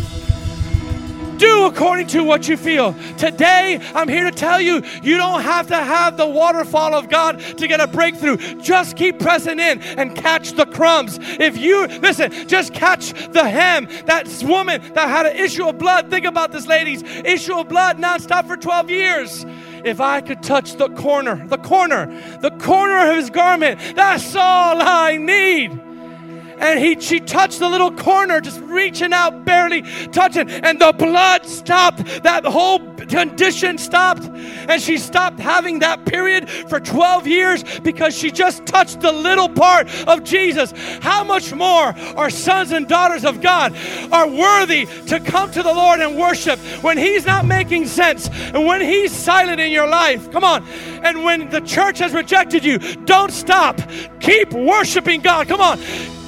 Do according to what you feel. Today, I'm here to tell you, you don't have to have the waterfall of God to get a breakthrough. Just keep pressing in and catch the crumbs. If you, listen, just catch the hem. That woman that had an issue of blood, think about this, ladies, issue of blood nonstop for 12 years if I could touch the corner, the corner, the corner of his garment, that's all I need and he she touched the little corner, just reaching out, barely touching, and the blood stopped. That whole condition stopped, and she stopped having that period for 12 years because she just touched the little part of Jesus. How much more our sons and daughters of God are worthy to come to the Lord and worship when He's not making sense and when He's silent in your life? Come on. And when the church has rejected you, don't stop. Keep worshiping God. Come on.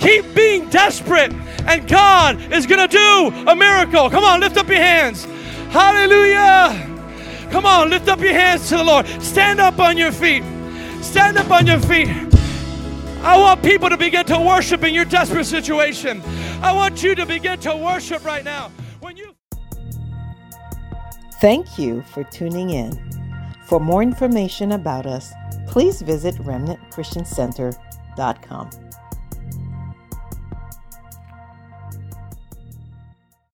Keep being desperate, and God is going to do a miracle. Come on, lift up your hands. Hallelujah. Come on, lift up your hands to the Lord. Stand up on your feet. Stand up on your feet. I want people to begin to worship in your desperate situation. I want you to begin to worship right now. When you Thank you for tuning in. For more information about us, please visit remnantchristiancenter.com.